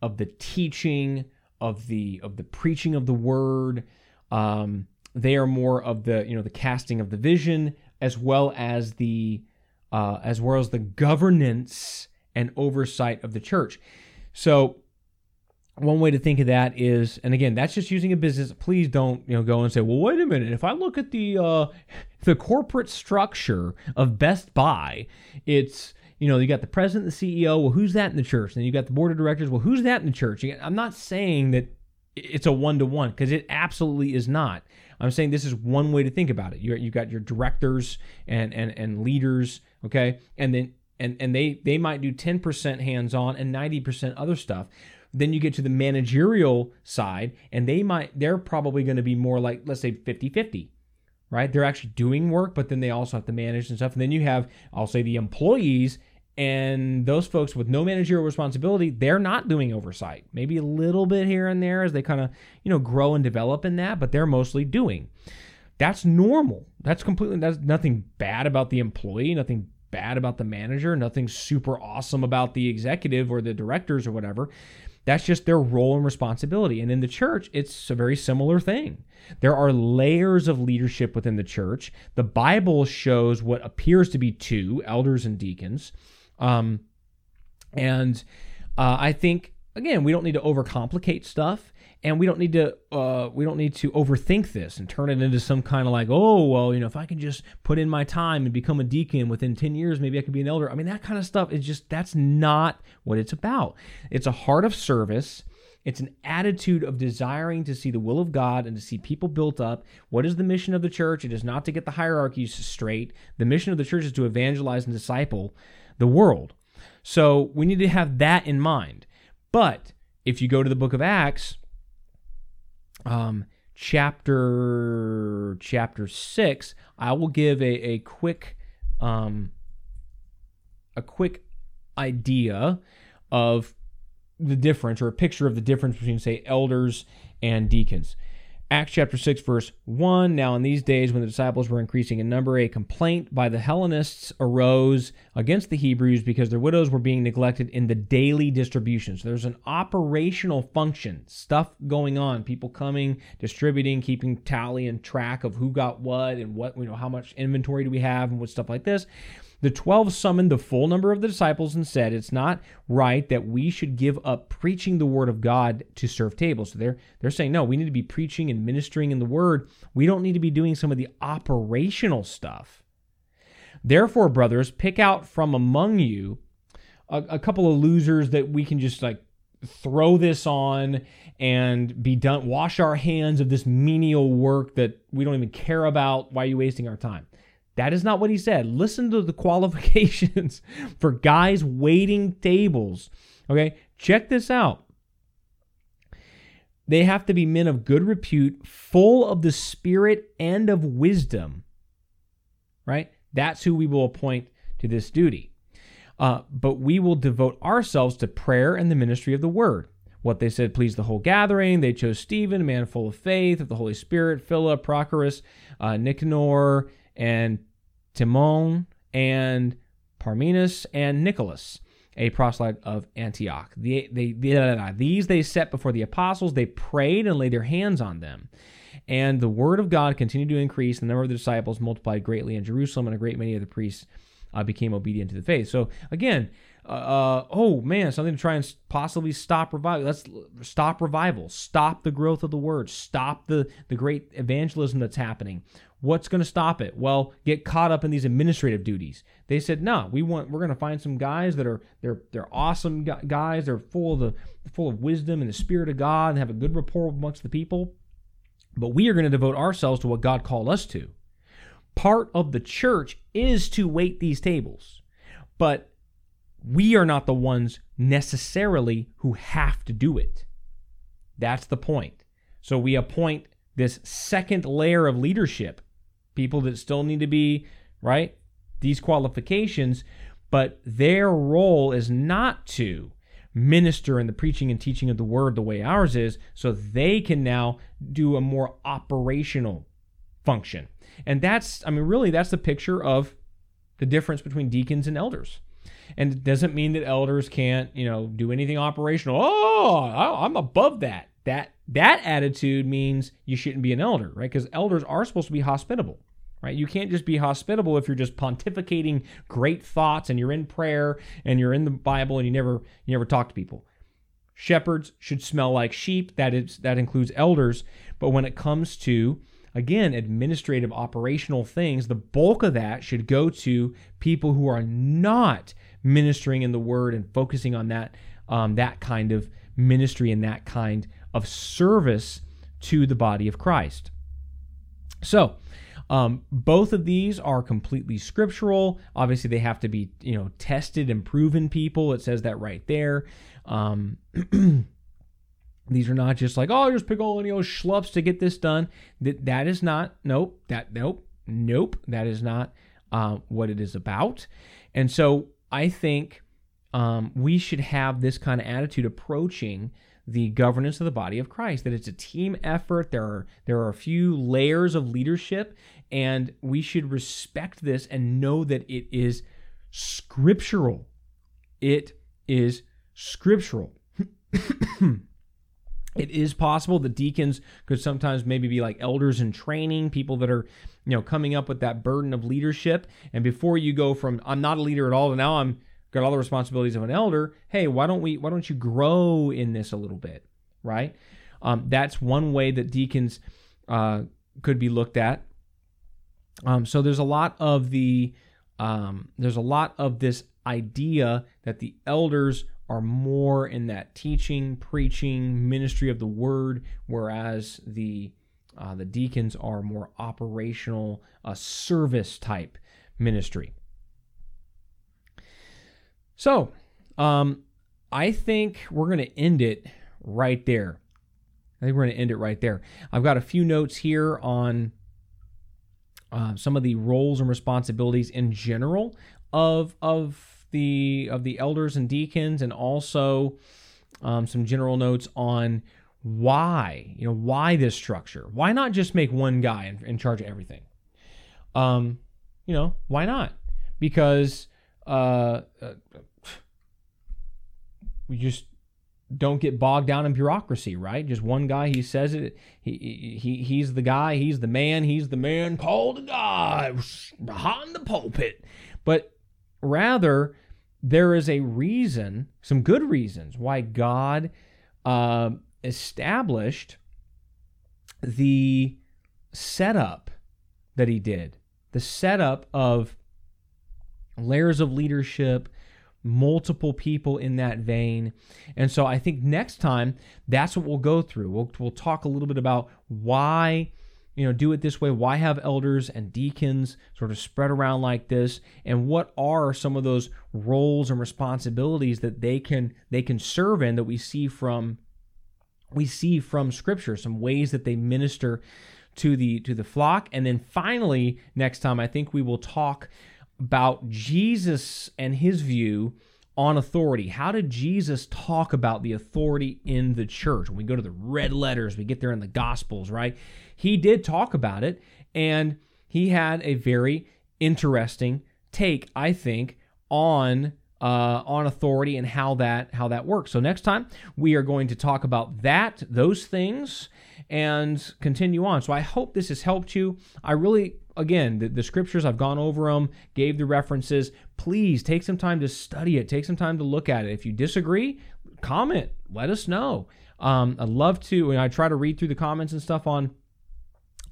of the teaching, of the of the preaching of the word. Um, they are more of the you know the casting of the vision as well as the uh, as well as the governance and oversight of the church. So, one way to think of that is, and again, that's just using a business. Please don't you know go and say, well, wait a minute. If I look at the uh, the corporate structure of Best Buy, it's you know you got the president, the CEO. Well, who's that in the church? And you got the board of directors. Well, who's that in the church? I'm not saying that it's a one to one because it absolutely is not. I'm saying this is one way to think about it. You you got your directors and and and leaders, okay, and then and and they they might do 10% hands on and 90% other stuff. Then you get to the managerial side, and they might they're probably going to be more like let's say 50-50 right? They're actually doing work, but then they also have to manage and stuff. And then you have, I'll say, the employees and those folks with no managerial responsibility they're not doing oversight maybe a little bit here and there as they kind of you know grow and develop in that but they're mostly doing that's normal. That's completely that's nothing bad about the employee nothing bad about the manager nothing super awesome about the executive or the directors or whatever. That's just their role and responsibility. And in the church it's a very similar thing. There are layers of leadership within the church. The bible shows what appears to be two elders and deacons. Um, and uh, I think again, we don't need to overcomplicate stuff, and we don't need to uh, we don't need to overthink this and turn it into some kind of like, oh well, you know, if I can just put in my time and become a deacon within ten years, maybe I could be an elder. I mean, that kind of stuff is just that's not what it's about. It's a heart of service. It's an attitude of desiring to see the will of God and to see people built up. What is the mission of the church? It is not to get the hierarchies straight. The mission of the church is to evangelize and disciple the world. So we need to have that in mind. But if you go to the book of Acts, um, chapter chapter six, I will give a, a quick um, a quick idea of the difference or a picture of the difference between say elders and deacons. Acts chapter 6, verse 1. Now, in these days, when the disciples were increasing in number, a complaint by the Hellenists arose against the Hebrews because their widows were being neglected in the daily distribution. So there's an operational function, stuff going on, people coming, distributing, keeping tally and track of who got what and what, you know, how much inventory do we have and what stuff like this. The twelve summoned the full number of the disciples and said, It's not right that we should give up preaching the word of God to serve tables. So they're they're saying, no, we need to be preaching and ministering in the word. We don't need to be doing some of the operational stuff. Therefore, brothers, pick out from among you a, a couple of losers that we can just like throw this on and be done wash our hands of this menial work that we don't even care about why are you wasting our time that is not what he said. Listen to the qualifications for guys waiting tables. Okay, check this out. They have to be men of good repute, full of the spirit and of wisdom. Right? That's who we will appoint to this duty. Uh, but we will devote ourselves to prayer and the ministry of the word. What they said pleased the whole gathering. They chose Stephen, a man full of faith, of the Holy Spirit, Philip, Prochorus, uh, Nicanor, and Timon and Parmenas and Nicholas, a proselyte of Antioch. The, they, they, these they set before the apostles. They prayed and laid their hands on them. And the word of God continued to increase. The number of the disciples multiplied greatly in Jerusalem, and a great many of the priests uh, became obedient to the faith. So again, uh, uh, oh man, something to try and possibly stop revival. Let's stop revival. Stop the growth of the word. Stop the the great evangelism that's happening. What's going to stop it? Well, get caught up in these administrative duties. They said, "No, we want we're going to find some guys that are they're they're awesome guys. They're full of the full of wisdom and the spirit of God and have a good rapport amongst the people. But we are going to devote ourselves to what God called us to. Part of the church is to wait these tables. But we are not the ones necessarily who have to do it. That's the point. So we appoint this second layer of leadership, people that still need to be, right? These qualifications, but their role is not to minister in the preaching and teaching of the word the way ours is, so they can now do a more operational function. And that's, I mean, really, that's the picture of the difference between deacons and elders. And it doesn't mean that elders can't, you know, do anything operational. Oh, I'm above that. That that attitude means you shouldn't be an elder, right? Because elders are supposed to be hospitable, right? You can't just be hospitable if you're just pontificating great thoughts and you're in prayer and you're in the Bible and you never you never talk to people. Shepherds should smell like sheep. That is that includes elders. But when it comes to again, administrative, operational things, the bulk of that should go to people who are not ministering in the Word and focusing on that um, that kind of ministry and that kind of service to the body of Christ. So, um, both of these are completely scriptural. Obviously, they have to be you know tested and proven people. It says that right there. Um, these are not just like oh, just pick all any old schlups to get this done. That that is not nope. That nope nope. That is not uh, what it is about. And so I think um, we should have this kind of attitude approaching the governance of the body of Christ. That it's a team effort. There are there are a few layers of leadership, and we should respect this and know that it is scriptural. It is scriptural. it is possible that deacons could sometimes maybe be like elders in training, people that are, you know, coming up with that burden of leadership. And before you go from I'm not a leader at all to now I'm got all the responsibilities of an elder, hey, why don't we why don't you grow in this a little bit, right? Um, that's one way that deacons uh, could be looked at. Um, so there's a lot of the um, there's a lot of this idea that the elders are more in that teaching, preaching, ministry of the word, whereas the uh, the deacons are more operational, uh, service type ministry. So, um, I think we're going to end it right there. I think we're going to end it right there. I've got a few notes here on uh, some of the roles and responsibilities in general of of the of the elders and deacons, and also um, some general notes on why you know why this structure. Why not just make one guy in, in charge of everything? Um, you know why not? Because uh, uh, we just don't get bogged down in bureaucracy, right? Just one guy, he says it. He, he he's the guy. He's the man. He's the man called to God behind the pulpit. But Rather, there is a reason, some good reasons, why God uh, established the setup that He did. The setup of layers of leadership, multiple people in that vein. And so I think next time that's what we'll go through. We'll, we'll talk a little bit about why you know do it this way why have elders and deacons sort of spread around like this and what are some of those roles and responsibilities that they can they can serve in that we see from we see from scripture some ways that they minister to the to the flock and then finally next time i think we will talk about jesus and his view on authority. How did Jesus talk about the authority in the church? When we go to the red letters, we get there in the Gospels, right? He did talk about it, and he had a very interesting take, I think, on uh, on authority and how that how that works. So next time we are going to talk about that, those things, and continue on. So I hope this has helped you. I really, again, the, the scriptures I've gone over them, gave the references. Please take some time to study it. Take some time to look at it. If you disagree, comment. Let us know. Um, I'd love to. And I try to read through the comments and stuff on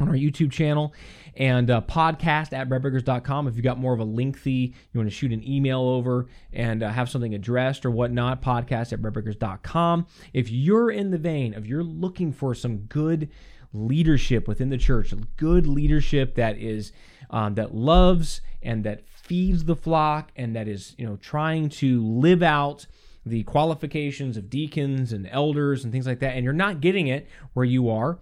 on our YouTube channel and uh, podcast at breadbreakers.com. If you got more of a lengthy, you want to shoot an email over and uh, have something addressed or whatnot, podcast at breadbreakers.com. If you're in the vein of you're looking for some good leadership within the church, good leadership that is um, that loves and that feeds the flock and that is you know trying to live out the qualifications of deacons and elders and things like that, and you're not getting it where you are,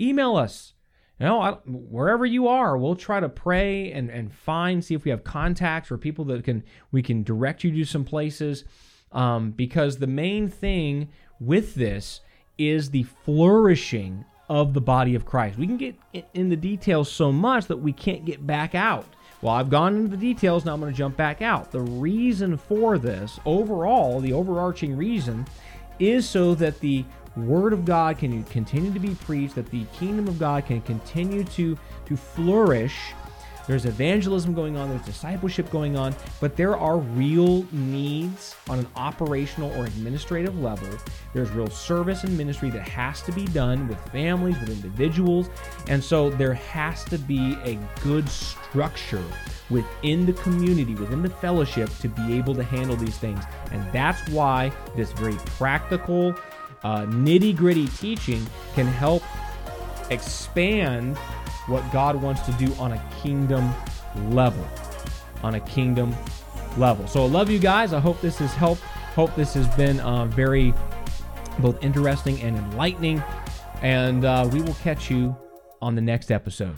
email us you know, I, wherever you are, we'll try to pray and, and find, see if we have contacts or people that can we can direct you to some places. Um, because the main thing with this is the flourishing of the body of Christ. We can get in the details so much that we can't get back out. Well, I've gone into the details, now I'm going to jump back out. The reason for this, overall, the overarching reason, is so that the word of God can continue to be preached, that the kingdom of God can continue to, to flourish. There's evangelism going on, there's discipleship going on, but there are real needs on an operational or administrative level. There's real service and ministry that has to be done with families, with individuals. And so there has to be a good structure within the community, within the fellowship to be able to handle these things. And that's why this very practical, uh, nitty gritty teaching can help expand what God wants to do on a kingdom level. On a kingdom level. So I love you guys. I hope this has helped. Hope this has been uh, very both interesting and enlightening. And uh, we will catch you on the next episode.